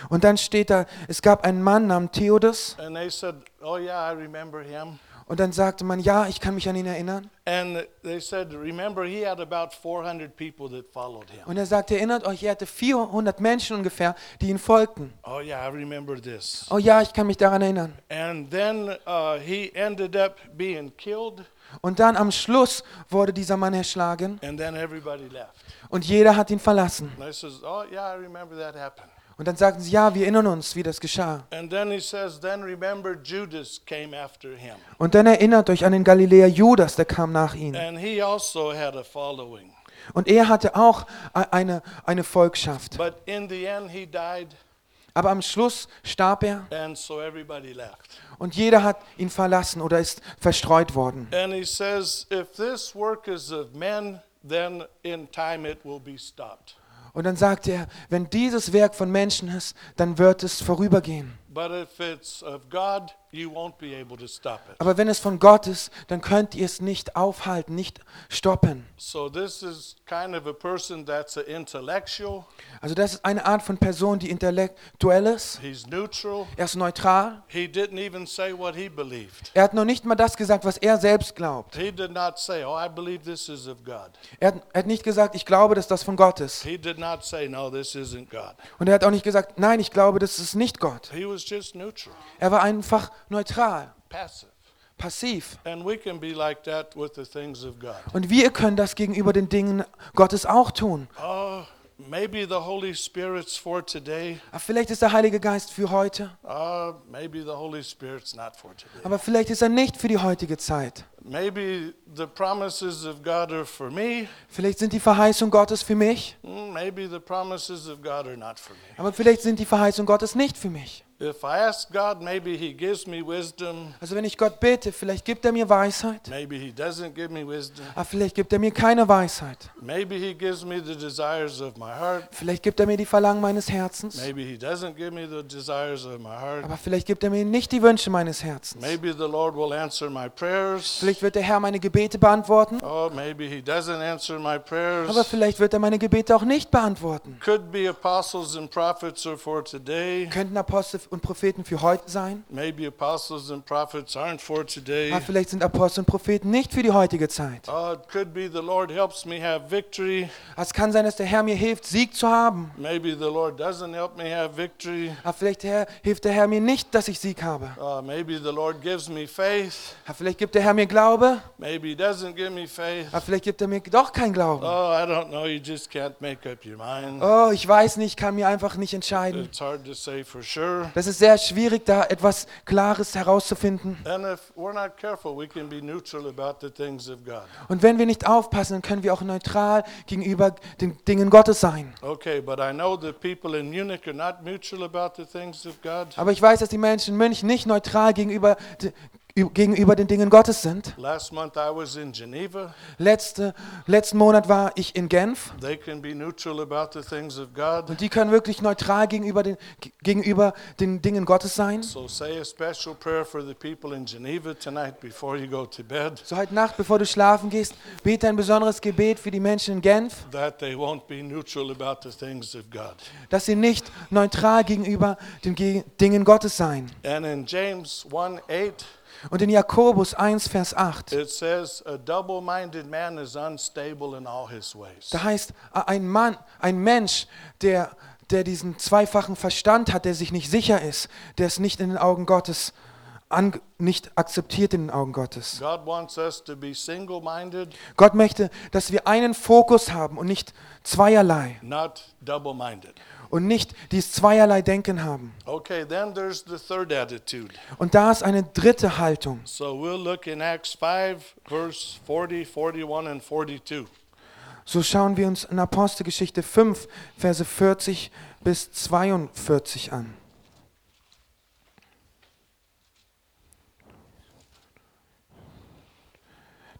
Und dann steht da, es gab einen Mann namens Theodos.
and they said, oh yeah, I remember him.
Und dann sagte man, ja, ich kann mich an ihn erinnern.
And they said, remember, he had about 400 people that followed him.
Und er sagte, erinnert euch, er hatte 400 Menschen ungefähr, die ihn folgten.
Oh yeah, I remember this.
Oh ja, ich kann mich daran erinnern.
Then uh, he ended up being killed,
Und dann am Schluss wurde dieser Mann erschlagen
and then everybody left.
und jeder hat ihn verlassen.
And I says, oh yeah, I remember that happened.
Und dann sagten sie, ja, wir erinnern uns, wie das geschah.
And then he says, then remember Judas came after him,
Und dann erinnert euch an den Galiläer Judas, der kam nach ihnen.
and he also had a following.
Und er hatte auch eine, eine Volkschaft.
But in the end, he died,
Aber am Schluss starb er
and so everybody left.
und jeder hat ihn verlassen oder ist verstreut worden.
And he says, if this work is of men, then in time it will be stopped.
Und dann sagte er, wenn dieses Werk von Menschen ist, dann wird es vorübergehen.
But if it's of God, you won't be able to stop it.
Aber wenn es von Gott ist, dann könnt ihr es nicht aufhalten, nicht stoppen.
So this is kind of a person that's an intellectual.
Also das ist eine Art von Person, die intellektuell ist.
He's neutral.
Er ist neutral.
He didn't even say what he believed.
Er hat noch nicht mal das gesagt, was er selbst glaubt.
He did not say, "Oh, I believe this is of God."
Er hat, er hat nicht gesagt, ich glaube, dass das von Gott ist.
He did not say, "No, this isn't God."
Und er hat auch nicht gesagt, nein, ich glaube, das ist nicht Gott.
He was
Er war einfach neutral, passiv.
And we can be like that with the things of God.
Und wir können das gegenüber den Dingen Gottes auch tun.
Oh, maybe the Holy Spirit's for today.
Aber vielleicht ist der Heilige Geist für heute,
Uh, maybe the Holy Spirit's not for today.
aber vielleicht ist er nicht für die heutige Zeit.
Maybe the promises of God are for me.
Vielleicht sind die Verheißungen Gottes für mich,
Mm, Maybe the promises of God are not for me.
aber vielleicht sind die Verheißungen Gottes nicht für mich.
If I ask God, maybe He gives me wisdom.
Also wenn ich Gott bitte, vielleicht gibt er mir Weisheit,
Maybe He doesn't give me wisdom.
aber vielleicht gibt er mir keine Weisheit.
Maybe He gives me the desires of my heart.
Vielleicht gibt er mir die Verlangen meines Herzens,
Maybe He doesn't give me the desires of my heart.
aber vielleicht gibt er mir nicht die Wünsche meines Herzens.
Maybe the Lord will answer my prayers.
Vielleicht wird der Herr meine Gebete beantworten,
Oh, maybe He doesn't answer my prayers.
aber vielleicht wird er meine Gebete auch nicht beantworten.
Could be apostles and prophets are for today.
Könnten Apostel und Propheten für heute sein,
Maybe apostles and prophets aren't for today.
aber vielleicht sind Apostel und Propheten nicht für die heutige Zeit.
Oh, it could be the Lord helps me have victory.
Es kann sein, dass der Herr mir hilft, Sieg zu haben,
Maybe the Lord doesn't help me have victory.
aber vielleicht der, hilft der Herr mir nicht, dass ich Sieg habe.
Uh, maybe the Lord gives me faith.
Aber vielleicht gibt der Herr mir Glaube,
Maybe doesn't give me faith.
aber vielleicht gibt er mir doch keinen Glauben.
Oh, I don't know. You just can't make up your mind.
Oh, ich weiß nicht, kann mir einfach nicht entscheiden.
It's hard to say for sure.
Das ist sehr schwierig, da etwas Klares herauszufinden.
And if we're not careful, we can be neutral about the things of God.
Und wenn wir nicht aufpassen, dann können wir auch neutral gegenüber den Dingen Gottes sein.
Okay, but I know the people in Munich are not neutral about the things of God.
Aber ich weiß, dass die Menschen in München nicht neutral gegenüber, gegenüber den Dingen Gottes sind. Letzte, letzten Monat war ich in Genf
They can be neutral about the things of God.
und die können wirklich neutral gegenüber den, gegenüber den Dingen Gottes sein.
So say a special prayer for the people in Geneva tonight before you go to bed
So heute Nacht, bevor du schlafen gehst, bete ein besonderes Gebet für die Menschen in Genf,
that they won't be neutral about the things of God.
dass sie nicht neutral gegenüber den Ge Dingen Gottes sein.
And in James 1 8,
Und in Jakobus 1, Vers 8,
it says, A double minded man is unstable in all his ways.
da heißt, ein Mann, ein Mensch, der, der diesen zweifachen Verstand hat, der sich nicht sicher ist, der es nicht in den Augen Gottes an, nicht akzeptiert in den Augen Gottes.
God wants us to be single
Gott möchte, dass wir einen Fokus haben und nicht zweierlei
not double minded.
Und nicht dieses zweierlei Denken haben.
Okay, then there's the third attitude.
Und da ist eine dritte Haltung.
So we'll look in Acts 5, verse 40, 41, and 42.
So schauen wir uns in Apostelgeschichte 5, Verse 40 bis 42 an.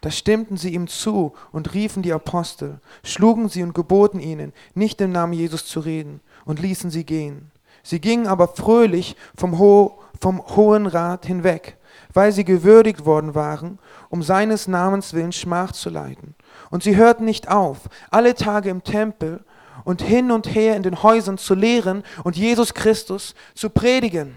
Da stimmten sie ihm zu und riefen die Apostel, schlugen sie und geboten ihnen, nicht im Namen Jesus zu reden, und ließen sie gehen. Sie gingen aber fröhlich vom, Ho vom Hohen Rat hinweg, weil sie gewürdigt worden waren, um seines Namens willen Schmach zu leiden. Und sie hörten nicht auf, alle Tage im Tempel und hin und her in den Häusern zu lehren und Jesus Christus zu predigen.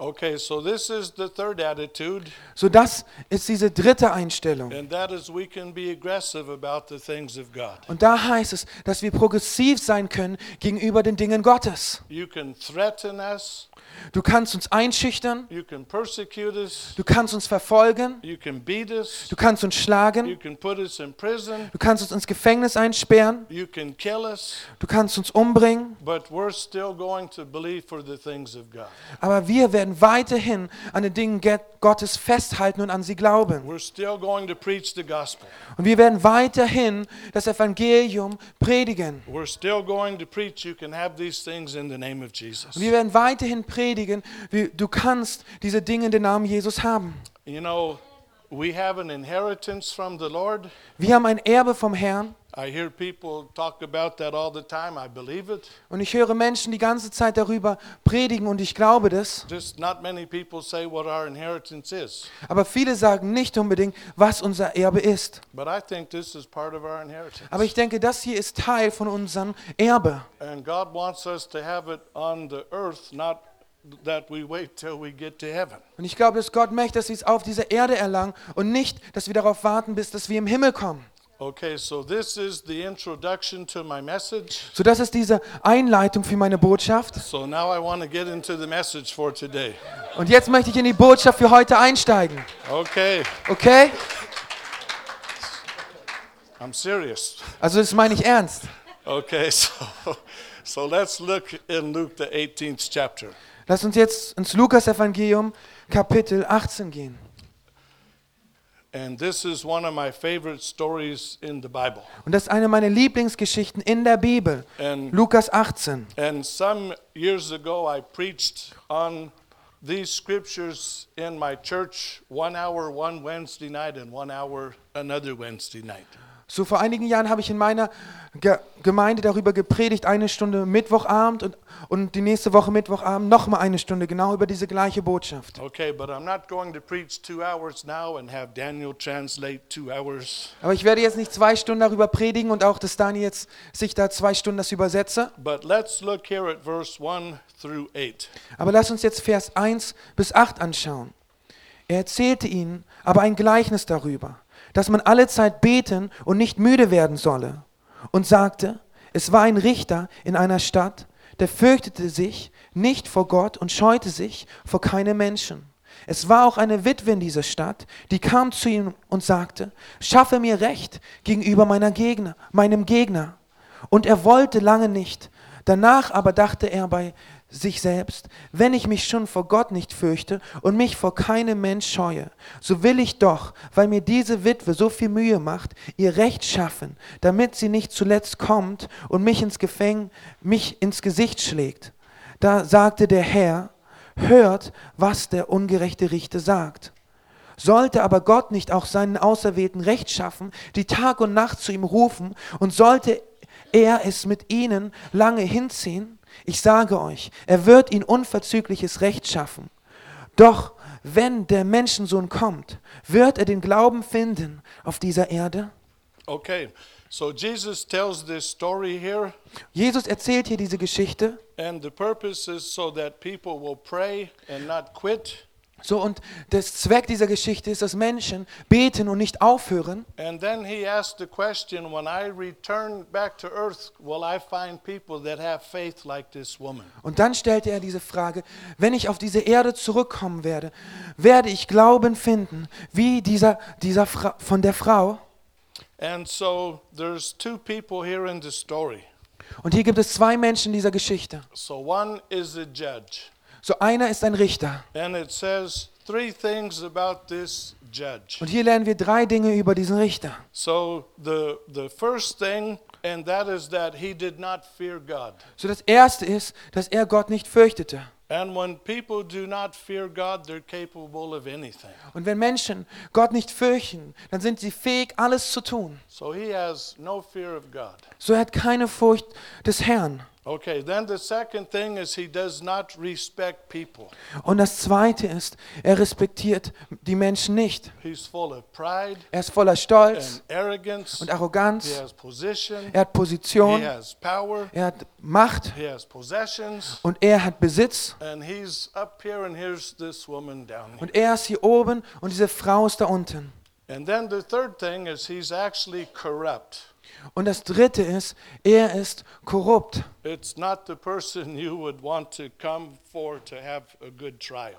Okay, so this is the third attitude,
So das ist diese dritte Einstellung.
and that is we can be aggressive about the things of God.
Und da heißt es, dass wir progressiv sein können gegenüber den Dingen Gottes.
You can threaten us,
Du kannst uns einschüchtern,
you can persecute us,
du kannst uns verfolgen,
you can beat us,
du kannst uns
you
schlagen,
can put us in prison,
du kannst uns ins Gefängnis einsperren,
you can kill us,
du kannst uns umbringen,
but we're still going to believe for the things of God.
aber wir werden weiterhin an den Dingen Gottes festhalten und an sie glauben.
We're still going to preach the gospel.
Und wir werden weiterhin das Evangelium predigen.
We're still going to preach you can have these things in the name of Jesus.
Und wir werden weiterhin predigen, du kannst diese Dinge in den Namen Jesus haben.
You know, we have an inheritance from the Lord.
Wir haben ein Erbe vom Herrn
I hear people talk about that all the time. I believe it.
und ich höre Menschen die ganze Zeit darüber predigen und ich glaube das.
Just not many people say what our inheritance is.
Aber viele sagen nicht unbedingt, was unser Erbe ist.
But I think this is part of our inheritance.
Aber ich denke, das hier ist Teil von unserem Erbe.
And God wants us to have it on the earth, not that we wait till we get to heaven.
Und ich glaube, dass Gott möchte, dass wir es auf dieser Erde erlangen und nicht, dass wir darauf warten, bis dass wir im Himmel kommen.
Okay, so this is the introduction to my message.
So, das ist diese Einleitung für meine Botschaft.
So now I want to get into the message for today.
Und jetzt möchte ich in die Botschaft für heute einsteigen.
Okay,
Okay?
I'm serious.
Also, das meine ich ernst.
Okay, so so let's look in Luke the 18th chapter.
Lass uns jetzt ins Lukas-Evangelium, Kapitel 18 gehen.
And this is one of my favorite stories in the Bible.
Und das ist eine meiner Lieblingsgeschichten in der Bibel.
And
Lukas 18.
and some years ago I preached on these scriptures in my church one hour one Wednesday night and one hour another Wednesday night.
So vor einigen Jahren habe ich in meiner Ge Gemeinde darüber gepredigt, eine Stunde Mittwochabend und, und die nächste Woche Mittwochabend nochmal eine Stunde, genau über diese gleiche Botschaft.
Okay, but I'm not going to preach two hours now and have Daniel translate two hours.
Aber ich werde jetzt nicht zwei Stunden darüber predigen und auch, dass Dani jetzt sich da zwei Stunden das übersetze.
But let's look here at verse 1 through 8.
Aber lass uns jetzt Vers 1 bis 8 anschauen. Er erzählte ihnen aber ein Gleichnis darüber, dass man alle Zeit beten und nicht müde werden solle. Und sagte, es war ein Richter in einer Stadt, der fürchtete sich nicht vor Gott und scheute sich vor keinem Menschen. Es war auch eine Witwe in dieser Stadt, die kam zu ihm und sagte, schaffe mir Recht gegenüber meiner Gegner, meinem Gegner. Und er wollte lange nicht. Danach aber dachte er bei sich selbst, wenn ich mich schon vor Gott nicht fürchte und mich vor keinem Mensch scheue, so will ich doch, weil mir diese Witwe so viel Mühe macht, ihr Recht schaffen, damit sie nicht zuletzt kommt und mich ins Gefängnis, mich ins Gesicht schlägt. Da sagte der Herr, hört, was der ungerechte Richter sagt. Sollte aber Gott nicht auch seinen Auserwählten Recht schaffen, die Tag und Nacht zu ihm rufen, und sollte er es mit ihnen lange hinziehen? Ich sage euch, er wird ihnen unverzügliches Recht schaffen. Doch wenn der Menschensohn kommt, wird er den Glauben finden auf dieser Erde?
Okay, so Jesus tells this story here,
Jesus erzählt hier diese Geschichte.
and the purpose is so that people will pray and not quit.
So, und der Zweck dieser Geschichte ist, dass Menschen beten und nicht aufhören.
And then he asked the question when I return back to earth, will I find people that have faith like this woman?
Und dann stellte er diese Frage, wenn ich auf diese Erde zurückkommen werde, werde ich Glauben finden, wie dieser, dieser Fra von der Frau.
And so there's two people here in the story.
Und hier gibt es zwei Menschen in dieser Geschichte.
So one is a judge.
So einer ist ein Richter.
And it says three things about this judge.
Und hier lernen wir drei Dinge über diesen Richter.
So the the first thing and that is that he did not fear God.
So das erste ist, dass er Gott nicht fürchtete.
And when people do not fear God, they're capable of anything.
Und wenn Menschen Gott nicht fürchten, dann sind sie fähig, alles zu tun.
So he has no fear of God.
So er hat keine Furcht des Herrn.
Okay, then the second thing is he does not respect people.
Und das Zweite ist, er respektiert die Menschen nicht.
He's full of pride
Er ist voller Stolz
and arrogance.
und
He
Arroganz.
has position.
Er hat
He
Position,
has power.
er hat Macht
He has possessions.
und er hat Besitz.
And he's up here, and here's this woman down here.
Und er ist hier oben und diese Frau ist da unten.
And then the third thing is he's actually corrupt.
Und das Dritte ist, er ist korrupt.
It's not the person you would want to come for to have a good trial.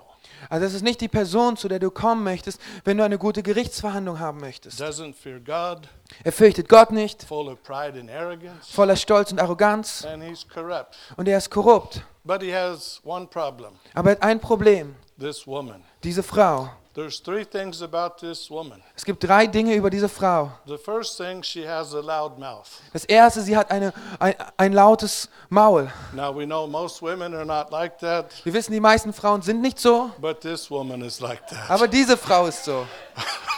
Also das ist nicht die Person, zu der du kommen möchtest, wenn du eine gute Gerichtsverhandlung haben möchtest.
Doesn't fear God,
Er fürchtet Gott nicht,
full of pride and arrogance,
voller Stolz und Arroganz
and he's corrupt.
und er ist korrupt.
But he has one problem
Aber er hat ein Problem,
this woman.
diese Frau.
There's three things about this woman.
Es gibt drei Dinge über diese Frau.
The first thing, she has a loud mouth.
Das erste, sie hat eine, ein, ein lautes Maul.
Now we know most women are not like that,
Wir wissen, die meisten Frauen sind nicht so,
but this woman is like that.
aber diese Frau ist so.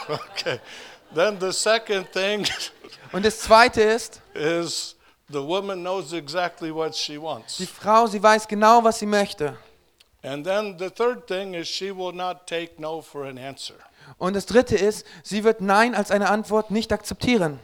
Okay. Then the second thing
Und das zweite ist,
is the woman knows exactly what she
die
wants.
Frau, sie weiß genau, was sie möchte.
And then the third thing is she will not take no for an answer.
Und das dritte ist, sie wird Nein als eine Antwort nicht akzeptieren.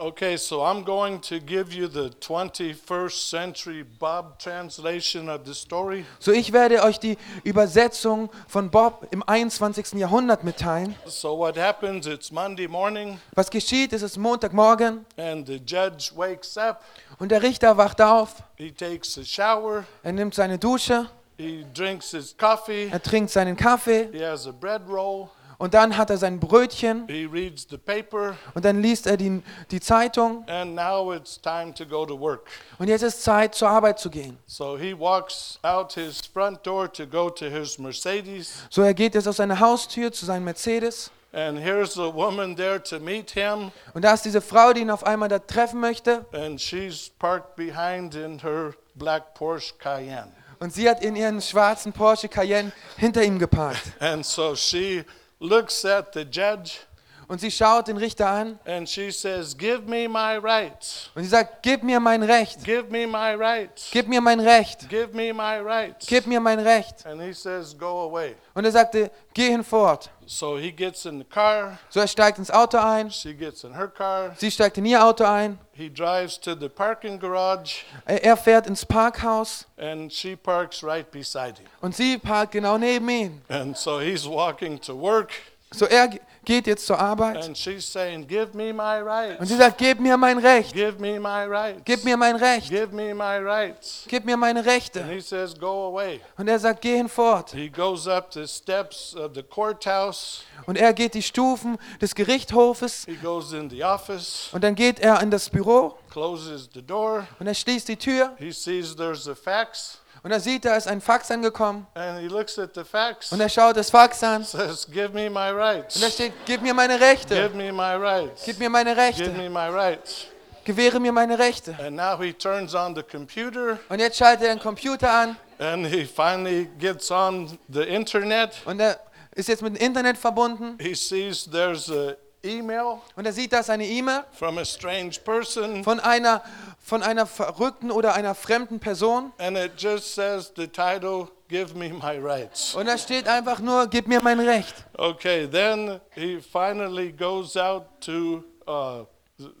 Okay, so I'm going to give you the 21st century Bob translation of the story.
So, ich werde euch die Übersetzung von Bob im 21. Jahrhundert mitteilen.
So what happens, it's Monday morning
Was geschieht, es ist Montagmorgen
and the judge wakes up,
und der Richter wacht auf,
he takes a shower,
er nimmt seine Dusche,
he drinks his coffee,
er trinkt seinen Kaffee.
He has a bread roll,
und dann hat er sein Brötchen.
He reads the paper,
und dann liest er die, die Zeitung.
And now it's time to go to work.
und jetzt ist Zeit, zur Arbeit zu gehen.
So he walks out his front door to go to his Mercedes,
So, er geht jetzt aus seiner Haustür zu seinem Mercedes.
And here's a woman there to meet him,
und da ist diese Frau, die ihn auf einmal da treffen möchte.
And she's parked behind in her black Porsche Cayenne.
Und sie hat in ihren schwarzen Porsche Cayenne hinter ihm geparkt.
And so she looks at the judge
Und sie schaut den Richter an
and she says, Give me my rights.
und sie sagt, gib mir mein Recht,
Give me my rights.
gib mir mein Recht,
Give me my rights.
gib mir mein Recht.
And he says, Go away.
Und er sagte, geh hinfort.
So he gets in the car.
So er steigt ins Auto ein,
She gets in her car.
sie steigt in ihr Auto ein,
He drives to the parking garage
er fährt ins Parkhaus
and she parks right beside him.
und sie parkt genau neben ihm.
And so he's walking to work
So er geht jetzt zur Arbeit
and she's saying, Give me my
und sie sagt, gib mir mein Recht,
Give me my rights.
gib mir mein Recht,
Give me my rights.
gib mir meine Rechte.
he says, Go away.
Und er sagt, geh hinfort.
He goes up the steps of the courthouse.
Und er geht die Stufen des Gerichtshofes
He goes in the office,
und dann geht er in das Büro
closes the door.
und er schließt die Tür
He sees there's a fax,
und er sieht, da ist ein Fax angekommen
and he looks at the fax.
und er schaut das Fax an
Says, "Give me my
und da
rights.
steht, gib mir meine Rechte,
Give me my rights.
gib mir meine
Give
Rechte,
me my rights."
gewähre mir meine Rechte.
And now he turns on the computer,
Und jetzt schaltet er den Computer an
and he finally gets on the internet.
und er ist jetzt mit dem Internet verbunden
He sees there's a email
und er sieht, da ist eine E-Mail
from a strange person,
von einer, von einer verrückten oder einer fremden Person
and it just says the title, "Give me my rights."
und da steht einfach nur, gib mir mein Recht.
Okay, then he finally goes out to uh,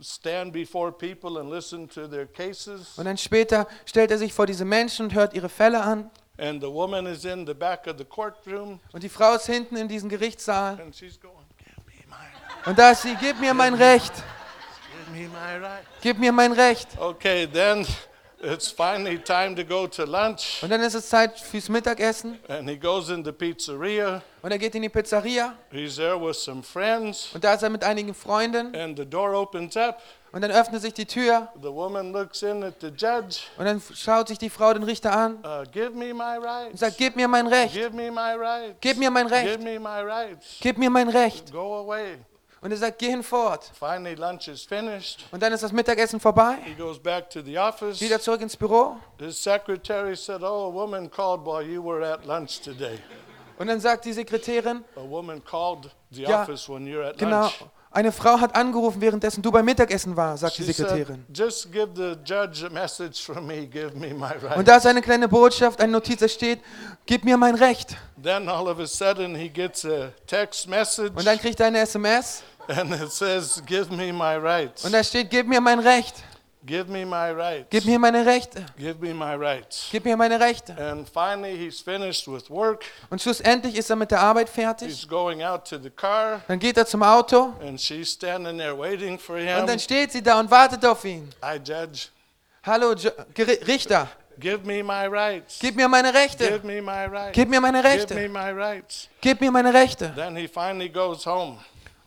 stand before people and listen to their cases.
Und dann später stellt er sich vor diese Menschen und hört ihre Fälle an.
And the woman is in the back of the courtroom,
Und die Frau ist hinten in diesem Gerichtssaal.
and she's going, "Give me my,
Und da ist sie, gib mir mein Recht,
give me my right."
gib mir mein Recht.
Okay, then it's finally time to go to lunch,
Und dann ist es Zeit fürs Mittagessen.
and he goes in the pizzeria.
Und er geht in die Pizzeria.
He's there with some friends,
Und da ist er mit einigen Freunden.
and the door opens up.
Und dann öffnet sich die Tür.
The woman looks in at the judge.
Und dann schaut sich die Frau den Richter an
Uh, give me my
und
rights.
sagt, gib mir mein Recht,
Give me my rights.
gib mir mein
Give
Recht,
me my rights.
gib mir mein Recht.
Go away.
Und er sagt, geh hinfort.
Finally, lunch is finished.
Und dann ist das Mittagessen vorbei.
He goes back to the office.
Wieder zurück ins Büro.
His secretary said, Oh, a woman called while you were at lunch today.
Und dann sagt die Sekretärin,
A woman called the
Ja,
office when you're at
genau,
lunch.
Eine Frau hat angerufen, währenddessen du beim Mittagessen warst, sagt die
She
Sekretärin.
said, me. Me right.
Und da ist eine kleine Botschaft, eine Notiz, da steht, gib mir mein Recht. Und dann kriegt er eine SMS
and it says, Give me my rights.
und da steht, gib mir mein Recht.
Give me my rights.
Gib mir meine Rechte.
Give me my rights.
Gib mir meine Rechte.
And finally he's finished with work.
Und schlussendlich ist er mit der Arbeit fertig.
He's going out to the car
Dann geht er zum Auto
and she's standing there waiting for
und
him.
dann steht sie da und wartet auf ihn.
I judge.
Hallo, Jo- Geri- Richter,
Give me my rights.
gib mir meine Rechte.
Give me my rights.
Gib mir meine
Give me
Rechte.
my rights.
Gib mir meine Rechte.
Then he finally goes home.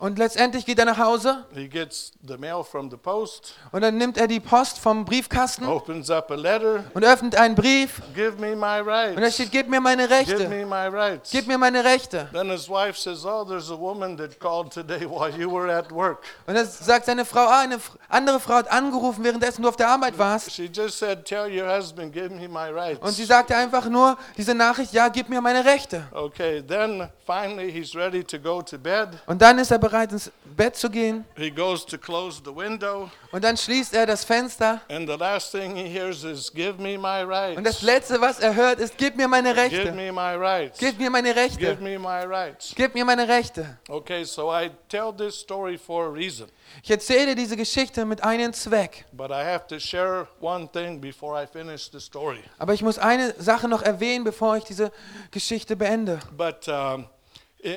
Und letztendlich geht er nach Hause
He gets the mail from the post,
und dann nimmt er die Post vom Briefkasten
opens up a letter.
und öffnet einen Brief
Give me my
und da
rights.
steht, gib mir meine
Give
Rechte.
me my rights.
Gib mir meine Rechte.
Then his wife says, Oh, there's a woman that called today while you were at work.
Und dann sagt seine Frau, ah, eine andere Frau hat angerufen, währenddessen du auf der Arbeit warst.
She just said, Tell your husband, give me my rights.
Und sie sagte einfach nur diese Nachricht, ja, gib mir meine Rechte.
Okay, then finally he's ready to go to bed.
Und dann ist er bereit, ins Bett zu gehen.
He goes to close the window,
Und dann schließt er das Fenster.
and the last thing he hears is, Give me my
Und das
rights.
Letzte, was er hört, ist, gib mir meine
Give
Rechte.
me my rights.
Gib mir meine
Give
Rechte.
me my rights.
Gib mir meine Rechte.
Okay, so I tell this story for a reason,
Ich erzähle diese Geschichte mit einem Zweck.
but I have to share one thing before I finish the story.
Aber ich muss eine Sache noch erwähnen, bevor ich diese Geschichte beende.
But um,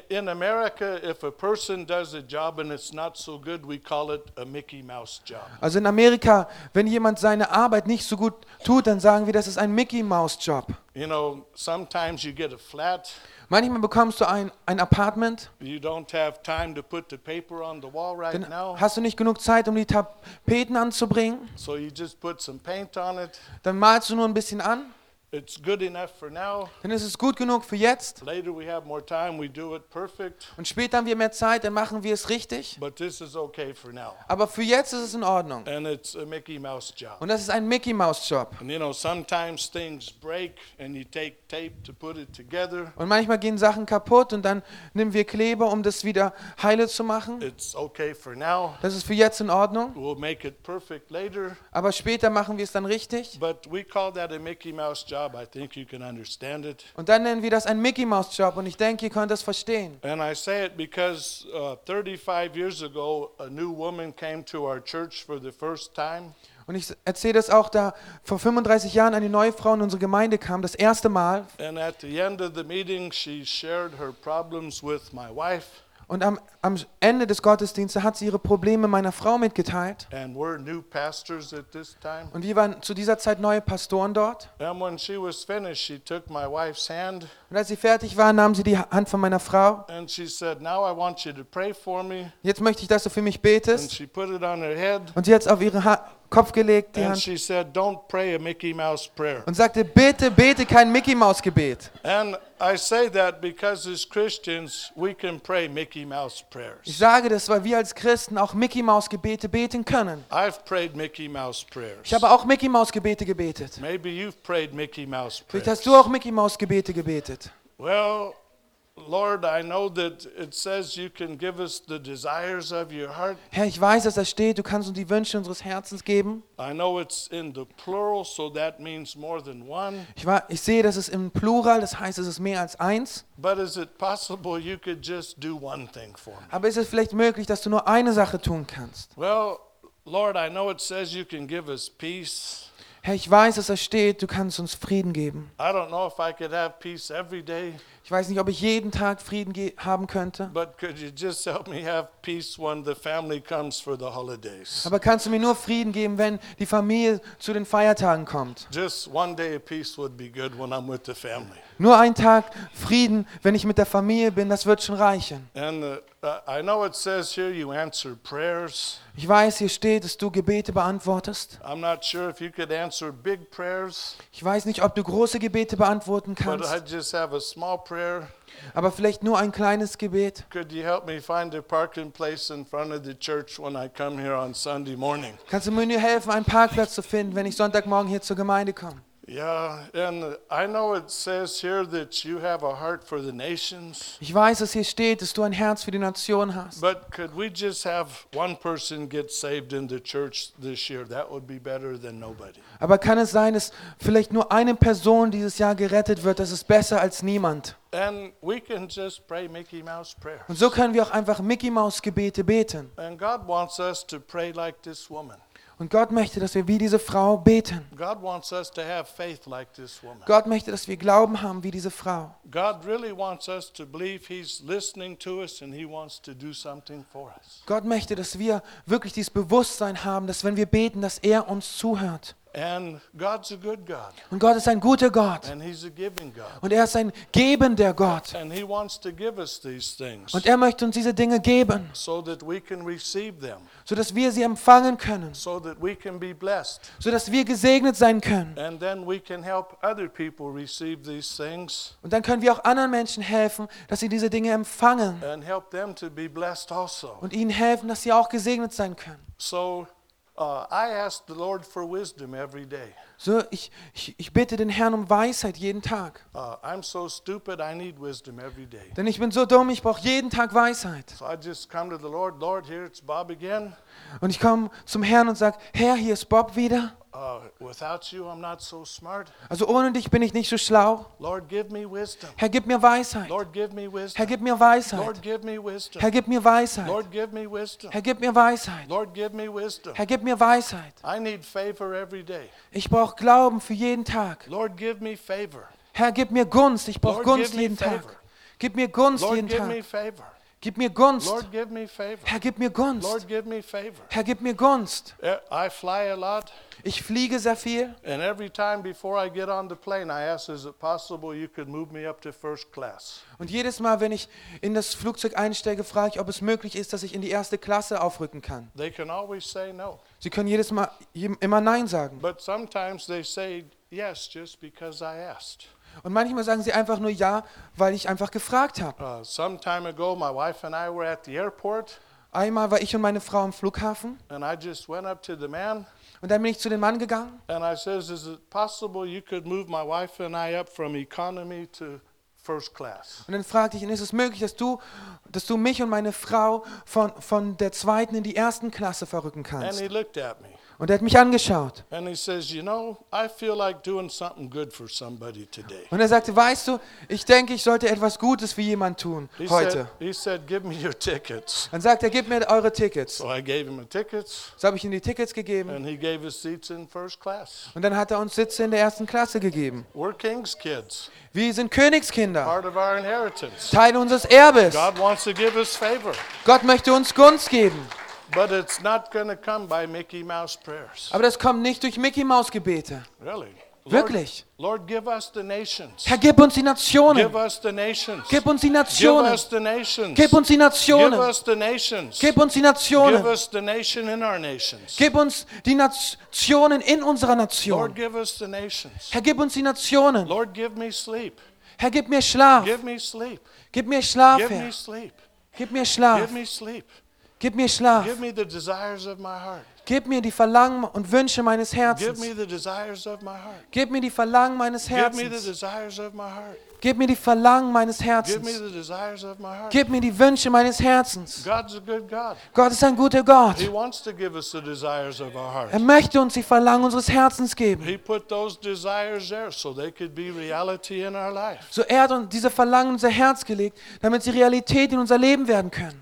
in America, if a person does a job and it's not so good, we call it a Mickey Mouse job.
Also in Amerika, wenn jemand seine Arbeit nicht so gut tut, dann sagen wir, das ist ein Mickey-Maus-Job.
You know, sometimes you get a flat,
Manchmal bekommst du ein, ein Apartment,
you don't have time to put the paper on the wall right
dann
now,
hast du nicht genug Zeit, um die Tapeten anzubringen,
so you just put some paint on it.
dann malst du nur ein bisschen an,
It's good enough for now.
dann ist es gut genug für jetzt
Later we have more time, we do it perfect,
und später haben wir mehr Zeit, dann machen wir es richtig.
but this is okay for now.
Aber für jetzt ist es in Ordnung.
And it's a Mickey Mouse job.
Und das ist ein Mickey-Maus-Job.
And you know, sometimes things break and you take tape to put it together.
Und manchmal gehen Sachen kaputt und dann nehmen wir Kleber, um das wieder heile zu machen.
It's okay for now.
Das ist für jetzt in Ordnung.
We'll make it perfect later.
Aber später machen wir es dann richtig.
But we call that a Mickey Mouse job. I think you can understand it.
Und dann nennen wir das ein Mickey-Maus-Job. Und ich denke, ihr könnt das verstehen.
And I say it because uh, 35 years ago, a new woman came to our church for the first time.
Und ich erzähle das auch, da vor 35 Jahren eine neue Frau in unsere Gemeinde kam, das erste Mal.
And at the end of the meeting, she shared her problems with my wife.
Und am, am Ende des Gottesdienstes hat sie ihre Probleme meiner Frau mitgeteilt. Und wir waren zu dieser Zeit neue Pastoren dort.
And when she was finished, she took my wife's hand
Und als sie fertig war, nahm sie die Hand von meiner Frau.
and she said, Now I want you to pray for me.
Jetzt möchte ich, dass du für mich betest. Und sie hat es auf ihren ha Kopf gelegt, die
And
Hand,
she said, Don't pray a Mickey Mouse prayer.
und sagte, bitte bete kein Mickey-Maus-Gebet.
And I say that because as Christians, we can pray Mickey Mouse
Ich
prayers.
sage das, weil wir als Christen auch Mickey-Maus-Gebete beten können.
I've prayed Mickey Mouse prayers.
Ich habe auch Mickey-Maus-Gebete gebetet.
Maybe you've prayed Mickey Mouse
Vielleicht
prayers.
hast du auch Mickey-Maus-Gebete gebetet.
Well, Lord, I know that it says you can give us the desires of your heart.
Herr, ich weiß, dass da steht, du kannst uns die Wünsche unseres Herzens geben.
I know it's in the plural, so that means more than one.
Ich, war, ich sehe, das ist im Plural, das heißt, es ist mehr als eins.
But is it possible you could just do one thing for me?
Aber ist es vielleicht möglich, dass du nur eine Sache tun kannst?
Well, Lord, I know it says you can give us peace.
Herr, ich weiß, dass da steht, du kannst uns Frieden geben.
I don't know if I could have peace every day,
Ich weiß nicht, ob ich jeden Tag Frieden haben könnte. Aber kannst du mir nur Frieden geben, wenn die Familie zu den Feiertagen kommt? Nur ein Tag Frieden, wenn ich mit der Familie bin, das wird schon reichen.
Uh.
Ich weiß, hier steht, dass du Gebete beantwortest. Ich weiß nicht, ob du große Gebete beantworten kannst,
prayer.
aber vielleicht nur ein kleines Gebet.
Could you help me find a parking place in front of the church when I come here on Sunday morning?
Kannst du mir helfen, einen Parkplatz zu finden, wenn ich Sonntagmorgen hier zur Gemeinde komme?
Yeah, and I know it says here that you have a heart for the nations,
Ich weiß, dass hier steht, dass du ein Herz für die Nation hast.
but could we just have one person get saved in the church this year? That would be better than nobody.
Aber kann es sein, dass vielleicht nur eine Person dieses Jahr gerettet wird? Das ist besser als niemand.
And we can just pray Mickey Mouse prayers.
Und so können wir auch einfach Mickey Maus Gebete beten.
And God wants us to pray like this woman.
Und Gott möchte, dass wir wie diese Frau beten.
Like.
Gott möchte, dass wir Glauben haben wie diese Frau.
Really.
Gott möchte, dass wir wirklich dieses Bewusstsein haben, dass wenn wir beten, dass er uns zuhört.
And God's a good God,
Und Gott ist ein guter Gott.
and He's a giving God.
Und er ist ein gebender Gott.
And He wants to give us these things
Und er möchte uns diese Dinge geben,
so that we can receive them,
sodass wir sie empfangen können,
so that we can be blessed.
sodass wir gesegnet sein können.
And then we can help other people receive these things
Und dann können wir auch anderen Menschen helfen, dass sie diese Dinge empfangen
and help them to be blessed also.
und ihnen helfen, dass sie auch gesegnet sein können.
So uh, I ask the Lord for wisdom every day.
So, ich, ich, ich bitte den Herrn um Weisheit jeden Tag.
Uh, I'm so stupid, I need wisdom every day.
Denn ich bin so dumm, ich brauche jeden Tag Weisheit.
So I just come to the Lord, Lord, here it's Bob again.
Und ich komme zum Herrn und sage, Herr, hier ist Bob wieder.
Uh, without you, I'm not so smart.
Also ohne dich bin ich nicht so schlau.
Lord, give me wisdom.
Herr, gib mir Weisheit.
Lord, give me
Herr,
wisdom.
gib mir
Lord,
Weisheit.
give me wisdom.
Herr, gib mir Weisheit.
Lord, give me wisdom.
Herr, gib mir Weisheit.
Lord, give me wisdom.
Herr, gib mir Weisheit.
I need favor every day.
Ich brauche Glauben für jeden Tag.
Lord, give me favor.
Herr, gib mir Gunst. Ich brauche Gunst jeden. Tag. Gib mir Gunst
Lord,
jeden Tag. Gib mir Gunst.
Lord, give me favor.
Herr, gib mir Gunst.
Lord, give me favor.
Herr, gib mir Gunst.
I fly a lot,
Ich fliege sehr viel.
and every time before I get on the plane, I ask, is it possible you could move me up to first class?
Und jedes Mal, wenn ich in das Flugzeug einsteige, frage ich, ob es möglich ist, dass ich in die erste Klasse aufrücken kann.
They can always say no.
Sie können jedes Mal immer Nein sagen.
But sometimes they say yes just because I asked.
Und manchmal sagen sie einfach nur Ja, weil ich einfach gefragt habe.
Uh, some time ago, my wife and I were at the airport,
Einmal war ich und meine Frau am Flughafen
and I just went up to the man
und dann bin ich zu dem Mann gegangen
and I says, "Is it possible you could move my wife and I up from economy to first class?"
und dann fragte ich ihn, ist es möglich, dass du, dass du mich und meine Frau von, von der zweiten in die ersten Klasse verrücken
And
kannst?
he looked at me
Und er hat mich angeschaut.
and he says, "You know, I feel like doing something good for somebody today."
Und er sagte, weißt du, ich denke, ich sollte etwas Gutes für jemanden tun
He
heute.
said, "He said, give me your tickets."
Dann sagt er, gib mir eure Tickets.
So I gave him the tickets,
So habe ich ihm die Tickets gegeben
and he gave us seats in first class.
und dann hat er uns Sitze in der ersten Klasse gegeben.
We're king's kids,
Wir sind Königskinder. Teil unseres Erbes.
God wants to give us favor.
Gott möchte uns Gunst geben.
But it's not going to come by Mickey Mouse prayers.
Aber das kommt nicht durch Mickey Maus Gebete.
Really?
Wirklich.
Lord, Lord, give us the nations.
Herr, gib uns die Nationen.
Give us the nations.
Gib uns die
Give
Nationen.
us the nations.
Gib uns die
Give
Nationen.
us the nations.
Gib uns die
Give
Nationen.
us the nation in our nations.
Gib uns die Nationen in unserer
Lord,
Nation.
give us the nations.
Herr, gib uns die Nationen.
Lord, give me sleep.
Herr, gib mir Schlaf.
Give me sleep.
Gib mir Schlaf,
Give
Herr.
me sleep.
Gib mir
Give
Schlaf.
me sleep.
Gib mir Schlaf.
Give me the desires of my heart.
Gib mir die Verlangen und Wünsche meines
Give
Herzens.
me the desires of my heart.
Gib mir die Verlangen meines
Give me the
Herzens. Gib mir die Verlangen meines Herzens. Gib mir die Wünsche meines Herzens. Gott ist ein guter Gott. Er möchte uns die Verlangen unseres Herzens geben.
So
er hat uns diese Verlangen in unser Herz gelegt, damit sie Realität in unser Leben werden können.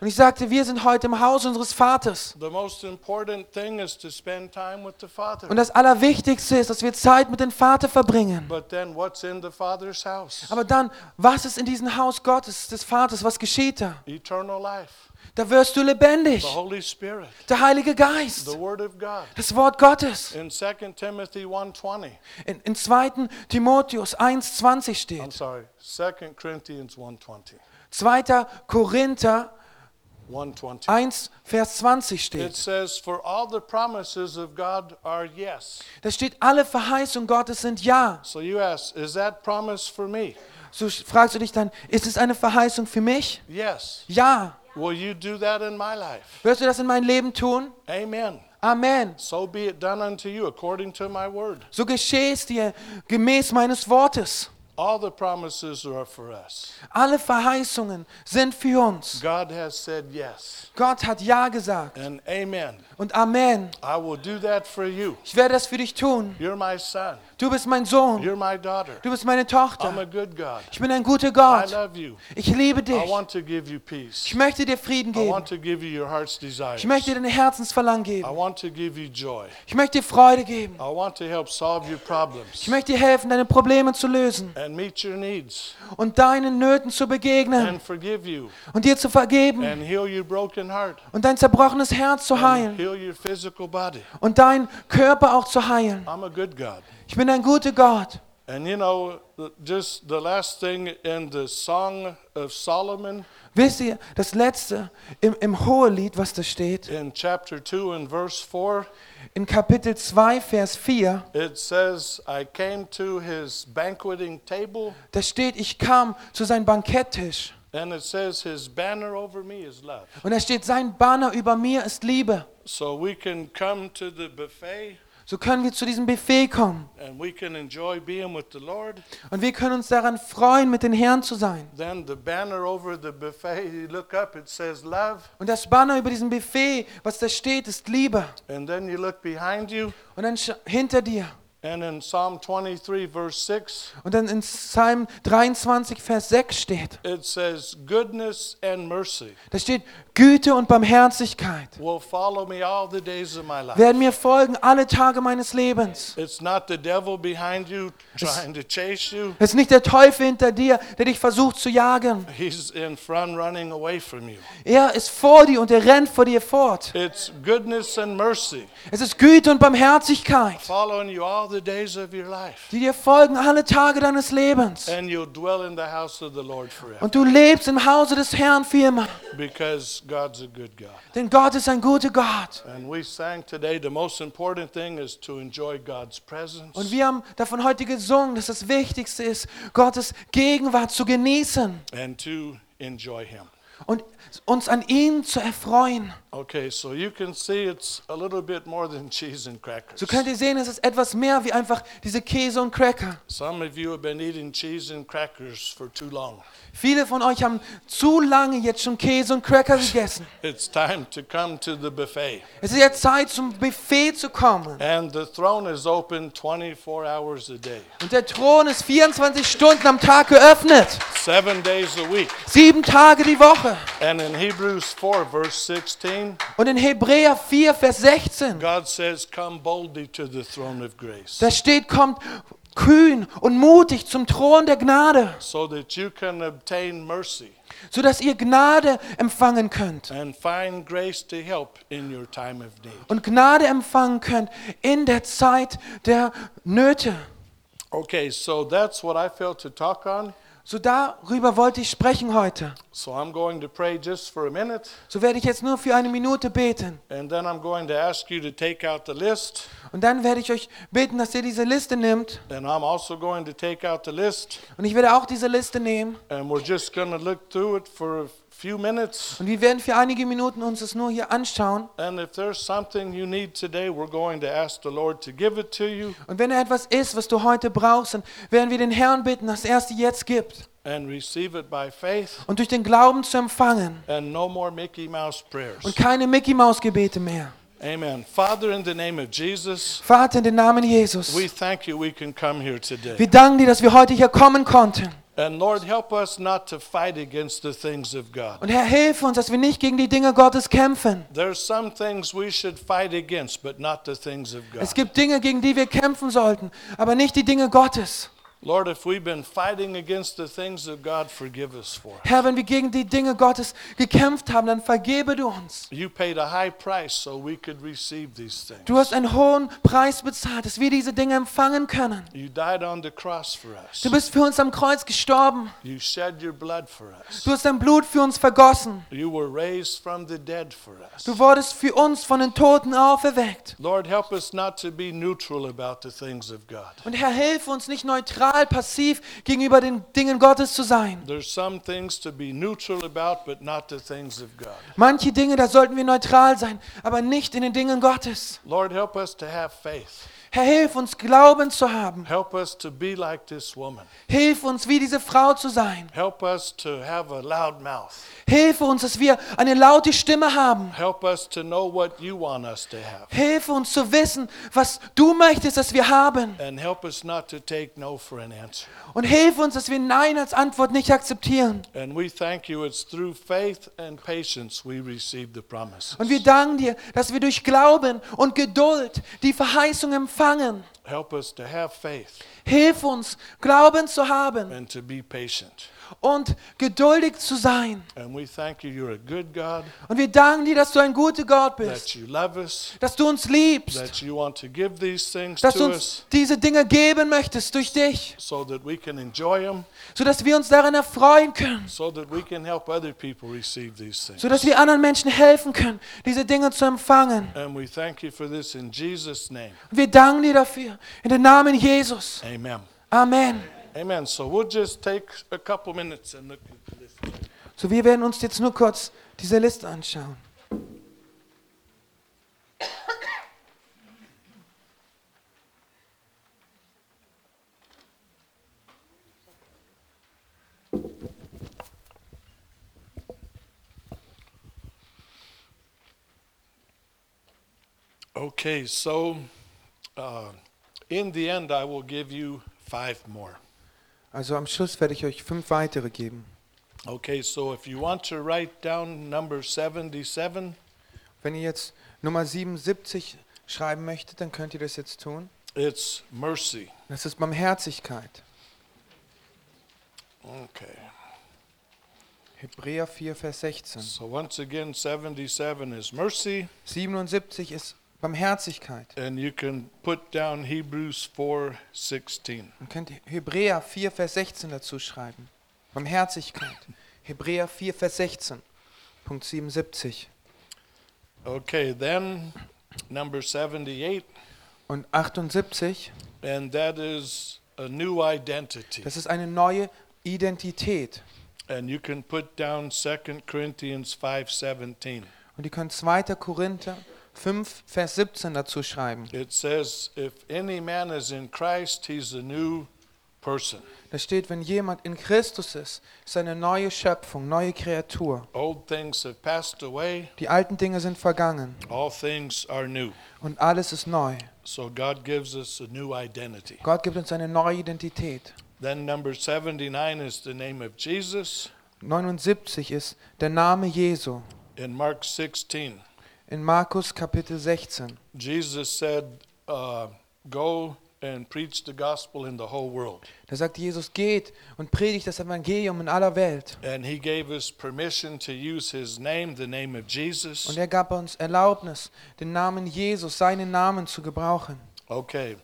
Und ich sagte, wir sind heute im Haus unseres Vaters. Und das Allerwichtigste ist, dass wir Zeit mit dem Vater verbringen. Aber dann, was ist in diesem Haus Gottes, des Vaters? Was geschieht da?
Eternal life,
Da wirst du lebendig.
the Holy Spirit,
Der Heilige Geist.
the Word of God.
Das Wort Gottes.
In 2 Timothy 1:20.
In, in 2. Timotheus 1,20
I'm
steht.
sorry, 2 Corinthians 1:20.
2. Korinther
120.
1, Vers 20
It
steht.
says, For all the promises of God are yes.
Da steht, alle Verheißungen Gottes sind Ja.
So you ask, Is that promise for me?
So fragst du dich dann, ist es eine Verheißung für mich?
Yes.
Ja.
Will you do that in my life?
Wirst du das in mein Leben tun?
Amen.
Amen.
So be it done unto you according to my word.
So geschehe es dir gemäß meines Wortes.
All the promises are for us.
Alle Verheißungen sind für uns.
God has said yes.
Gott hat Ja gesagt.
And amen.
Und Amen.
I will do that for you.
Ich werde das für dich tun.
You're my son.
Du bist mein Sohn. Du bist meine Tochter.
good God.
Ich bin ein guter
I
Gott.
love you.
Ich liebe
I
dich.
want to give you peace.
Ich möchte dir Frieden
I
geben.
want to give you your heart's desires.
Ich möchte dir dein Herzensverlangen
I
geben.
want to give you joy.
Ich möchte dir Freude geben.
I want to help solve your
Ich möchte dir helfen, deine Probleme zu lösen und deinen Nöten zu begegnen und dir zu vergeben
and heal your broken heart
und dein zerbrochenes Herz zu heilen
heal your physical body.
und deinen Körper auch zu heilen. Ich bin ein guter Gott.
And you know, just the last thing in the Song of Solomon
Wisst ihr, das letzte im, im Hohelied, was da steht,
in chapter 2 and verse 4,
in Kapitel 2, Vers 4,
it says, I came to his banqueting table,
da steht, ich kam zu seinem Banketttisch.
and it says, His banner over me is love.
Und da steht, sein Banner über mir ist Liebe.
So we can come to the buffet
So können wir zu diesem Buffet kommen.
and we can enjoy being with the Lord.
Und wir können uns daran freuen, mit den Herren zu sein.
Then the banner over the buffet, you look up, it says love.
Und das Banner über diesem Buffet, was da steht, ist Liebe.
And then you look behind you,
Und dann hinter dir.
And in Psalm 23, verse 6,
Und dann in Psalm 23, Vers 6 steht.
it says, Goodness and mercy
Da steht, Güte und Barmherzigkeit
will follow me all the days of my life.
werden mir folgen alle Tage meines Lebens.
It's not the devil behind you trying to chase you.
Es ist nicht der Teufel hinter dir, der dich versucht zu jagen.
He's in front running away from you.
Er ist vor dir und er rennt vor dir fort.
It's goodness and mercy
Es ist Güte und Barmherzigkeit,
following you all the days of your life.
die dir folgen alle Tage deines Lebens.
And you'll dwell in the house of the Lord forever.
Und du lebst im Hause des Herrn für immer.
Because God's a good God.
Denn Gott ist ein guter Gott.
And we sang today the most important thing is to enjoy God's presence.
Und wir haben davon heute gesungen, dass das Wichtigste ist, Gottes Gegenwart zu genießen
and to enjoy Him.
und uns an ihm zu erfreuen.
Okay, so you can see it's a little bit more than cheese and crackers.
So könnt ihr sehen, es ist etwas mehr wie einfach diese Käse und Cracker.
Some of you have been eating cheese and crackers for too long.
Viele von euch haben zu lange jetzt schon Käse und Cracker gegessen.
It's time to come to the buffet.
Es ist jetzt Zeit, zum Buffet zu kommen.
And the throne is open 24 hours a day,
Und der Thron ist 24 Stunden am Tag geöffnet.
seven days a week.
Sieben Tage die Woche.
And in Hebrews 4, verse 16,
Und in Hebräer 4, Vers 16,
God says, Come boldly to the throne of grace,
da steht, kommt kühn und mutig zum Thron der Gnade,
so that you can obtain mercy
sodass ihr Gnade empfangen könnt.
and find grace to help in your time of need.
Und Gnade empfangen könnt in der Zeit der Nöte.
Okay, so that's what I felt to talk on.
So darüber wollte ich sprechen heute.
So I'm going to pray just for a minute,
So werde ich jetzt nur für eine Minute beten.
and then I'm going to ask you to take out the list,
Und dann werde ich euch beten, dass ihr diese Liste nimmt.
also going to take out the list,
Und ich werde auch diese Liste nehmen.
and we're just going to look through it for a few minutes.
Und wir werden für einige Minuten uns das nur hier anschauen.
And if there's something you need today, we're going to ask the Lord to give it to you
Und wenn etwas ist, was du heute brauchst, dann werden wir den Herrn bitten, dass er es dir jetzt gibt.
and receive it by faith,
Und durch den Glauben zu empfangen.
and no more Mickey Mouse prayers.
Und keine Mickey-Maus-Gebete mehr.
Amen. Father, in the name of Jesus,
Vater, in den Namen Jesus.
we thank you we can come here today.
Wir danken dir, dass wir heute hier kommen konnten.
And Lord, help us not to fight against the things of God.
Und Herr, hilf uns, dass wir nicht gegen die Dinge Gottes kämpfen.
There's some things we should fight against, but not the things of
Es
God.
gibt Dinge, gegen die wir kämpfen sollten, aber nicht die Dinge Gottes.
Lord, if we've been fighting against the things of God, forgive us for.
Herr, wenn wir gegen die Dinge Gottes gekämpft haben, dann vergebe du uns.
You paid a high price so we could receive these things.
Du hast einen hohen Preis bezahlt, dass wir diese Dinge empfangen können.
You died on the cross for us.
Du bist für uns am Kreuz gestorben.
You shed your blood for us.
Du hast dein Blut für uns vergossen.
You were raised from the dead for us.
Du wurdest für uns von den Toten auferweckt.
Lord, help us not to be neutral about the things of God.
Und Herr, hilf uns nicht neutral, passiv gegenüber den Dingen Gottes zu sein. Manche Dinge, da sollten wir neutral sein, aber nicht in den Dingen Gottes.
Lord, help us to have faith.
Herr, hilf uns, Glauben zu haben.
Help us to be like this woman.
Hilf uns, wie diese Frau zu sein.
Help us to have a loud mouth.
Hilfe uns, dass wir eine laute Stimme haben.
Help us to know what you want us to have.
Hilfe uns zu wissen, was du möchtest, dass wir haben.
And help us not to take no for an answer.
Und hilf uns, dass wir Nein als Antwort nicht akzeptieren.
And we thank you, it's through faith and patience we receive the promises.
Und wir danken dir, dass wir durch Glauben und Geduld die Verheißung empfangen.
Help us to have faith
Hilf uns, Glauben zu haben
and to be patient.
Und geduldig zu sein.
And we thank you, you're a good God,
Und wir danken dir, dass du ein guter Gott
that
bist,
you love us,
dass du uns liebst,
that you want to give these things
dass du
to
uns
us
diese Dinge geben möchtest durch dich,
so that we can enjoy them,
sodass wir uns darin erfreuen können,
so that we can help other people receive these things.
sodass wir anderen Menschen helfen können, diese Dinge zu empfangen.
And we thank you for this in Jesus' name.
Und wir danken dir dafür, in den Namen Jesus.
Amen.
Amen.
Amen. So we'll just take a couple minutes and look at this.
So, wir werden uns jetzt nur kurz diese Liste anschauen.
Okay, so uh, in the end, I will give you five more.
Also am Schluss werde ich euch fünf weitere geben.
Okay, so if you want to write down number 77,
Wenn ihr jetzt Nummer 77 schreiben möchtet, dann könnt ihr das jetzt tun.
it's mercy.
Das ist Barmherzigkeit.
Okay.
Hebräer 4, Vers 16.
So once again, 77 is mercy,
77 ist Barmherzigkeit.
and you can put down Hebrews 4:16.
Man könnt Hebräer 4, Vers 16 dazu schreiben. Barmherzigkeit. Hebräer 4, Vers 16. Punkt 77.
Okay, then number 78,
Und 78,
and that is a new identity.
das ist eine neue Identität.
And you can put down 2 Corinthians 5:17.
Und ihr könnt 2. Korinther 5, Vers 17 dazu schreiben.
It says, If any man is in Christ, he's a new person.
Da steht, wenn jemand in Christus ist, ist eine neue Schöpfung, neue Kreatur.
Old things have passed away,
Die alten Dinge sind vergangen
all things are new.
und alles ist neu.
So God gives us a new identity.
Gott gibt uns eine neue Identität.
Then number 79 is the name of Jesus.
79 ist der Name Jesu.
In Mark 16,
In Markus Kapitel 16.
Jesus said, uh, Go and preach the gospel in the whole world.
Da sagt Jesus, geht und predigt das Evangelium in aller Welt.
And he gave us permission to use his name, the name of Jesus.
Und er gab uns Erlaubnis, den Namen Jesus, seinen Namen zu gebrauchen.
Okay.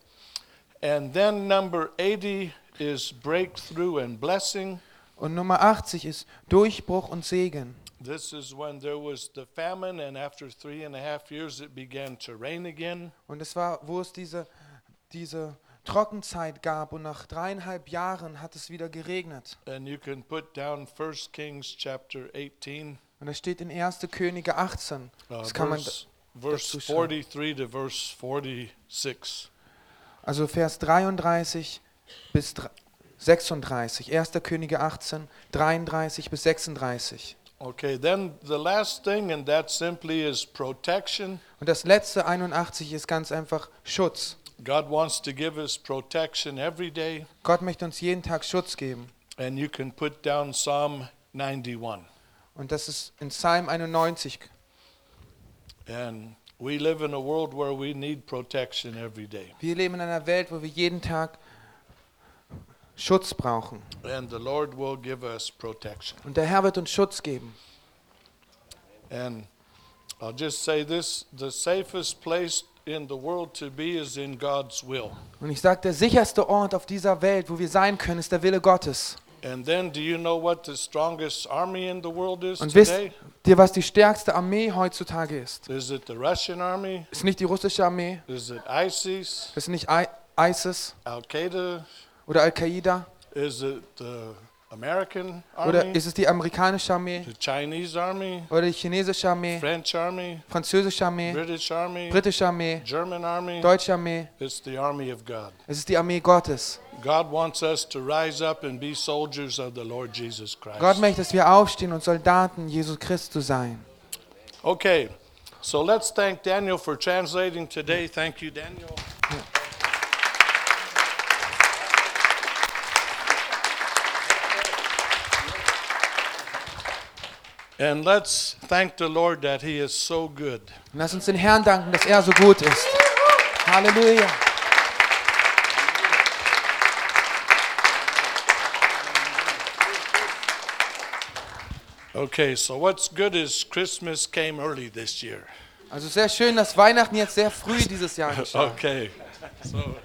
And then number 80 is breakthrough and blessing.
Und Nummer 80 ist Durchbruch und Segen.
This is when there was the famine, and after three and a half years it began to rain again.
Und es war, wo es diese, diese Trockenzeit gab und nach dreieinhalb Jahren hat es wieder geregnet.
And you can put down 1 Kings chapter 18,
Und das steht in 1. Könige 18.
uh,
Das kann man,
verse, verse
dazu schauen.
43 to verse 46.
also Vers 33 bis dr- 36. 1. Könige 18, 33 bis 36.
Okay, then the last thing, and that simply is protection.
Und das letzte 81 ist ganz einfach Schutz.
God wants to give us protection every day,
Gott möchte uns jeden Tag Schutz geben.
and you can put down Psalm 91.
Und das ist in Psalm 91.
And we live in a world where we need protection every day.
Wir leben in einer Welt, wo wir jeden Tag Schutz brauchen.
and the Lord will give us protection.
Und der Herr wird uns Schutz geben.
And I'll just say this the safest place in the world to be is in God's will.
Und ich sage, der sicherste Ort auf dieser Welt, wo wir sein können, ist der Wille Gottes.
And then, do you know what the strongest army in the world is
Und wisst
today?
ihr, was die stärkste Armee heutzutage ist?
Is it the Russian army?
Ist nicht die russische Armee,
Is it ISIS?
ist nicht I ISIS
Al Qaeda?
Oder Al-Qaida
Is it the American
oder
army?
ist es die amerikanische Armee
The Chinese army?
oder die chinesische Armee,
French army?
französische Armee,
British army?
britische Armee,
German army?
deutsche Armee.
It's the army of God.
Es ist die Armee Gottes.
God wants us to rise up and be soldiers of the Lord Jesus
Gott möchte, dass wir aufstehen und Soldaten Jesus Christus sein.
Okay, so let's thank Daniel for translating today. Thank you, Daniel. And let's thank the Lord that He is so good.
Und lass uns den Herrn danken, dass er so gut ist. Halleluja.
Okay, so what's good is Christmas came early this year.
Also sehr schön, dass Weihnachten jetzt sehr früh dieses Jahr geschah.
Okay, so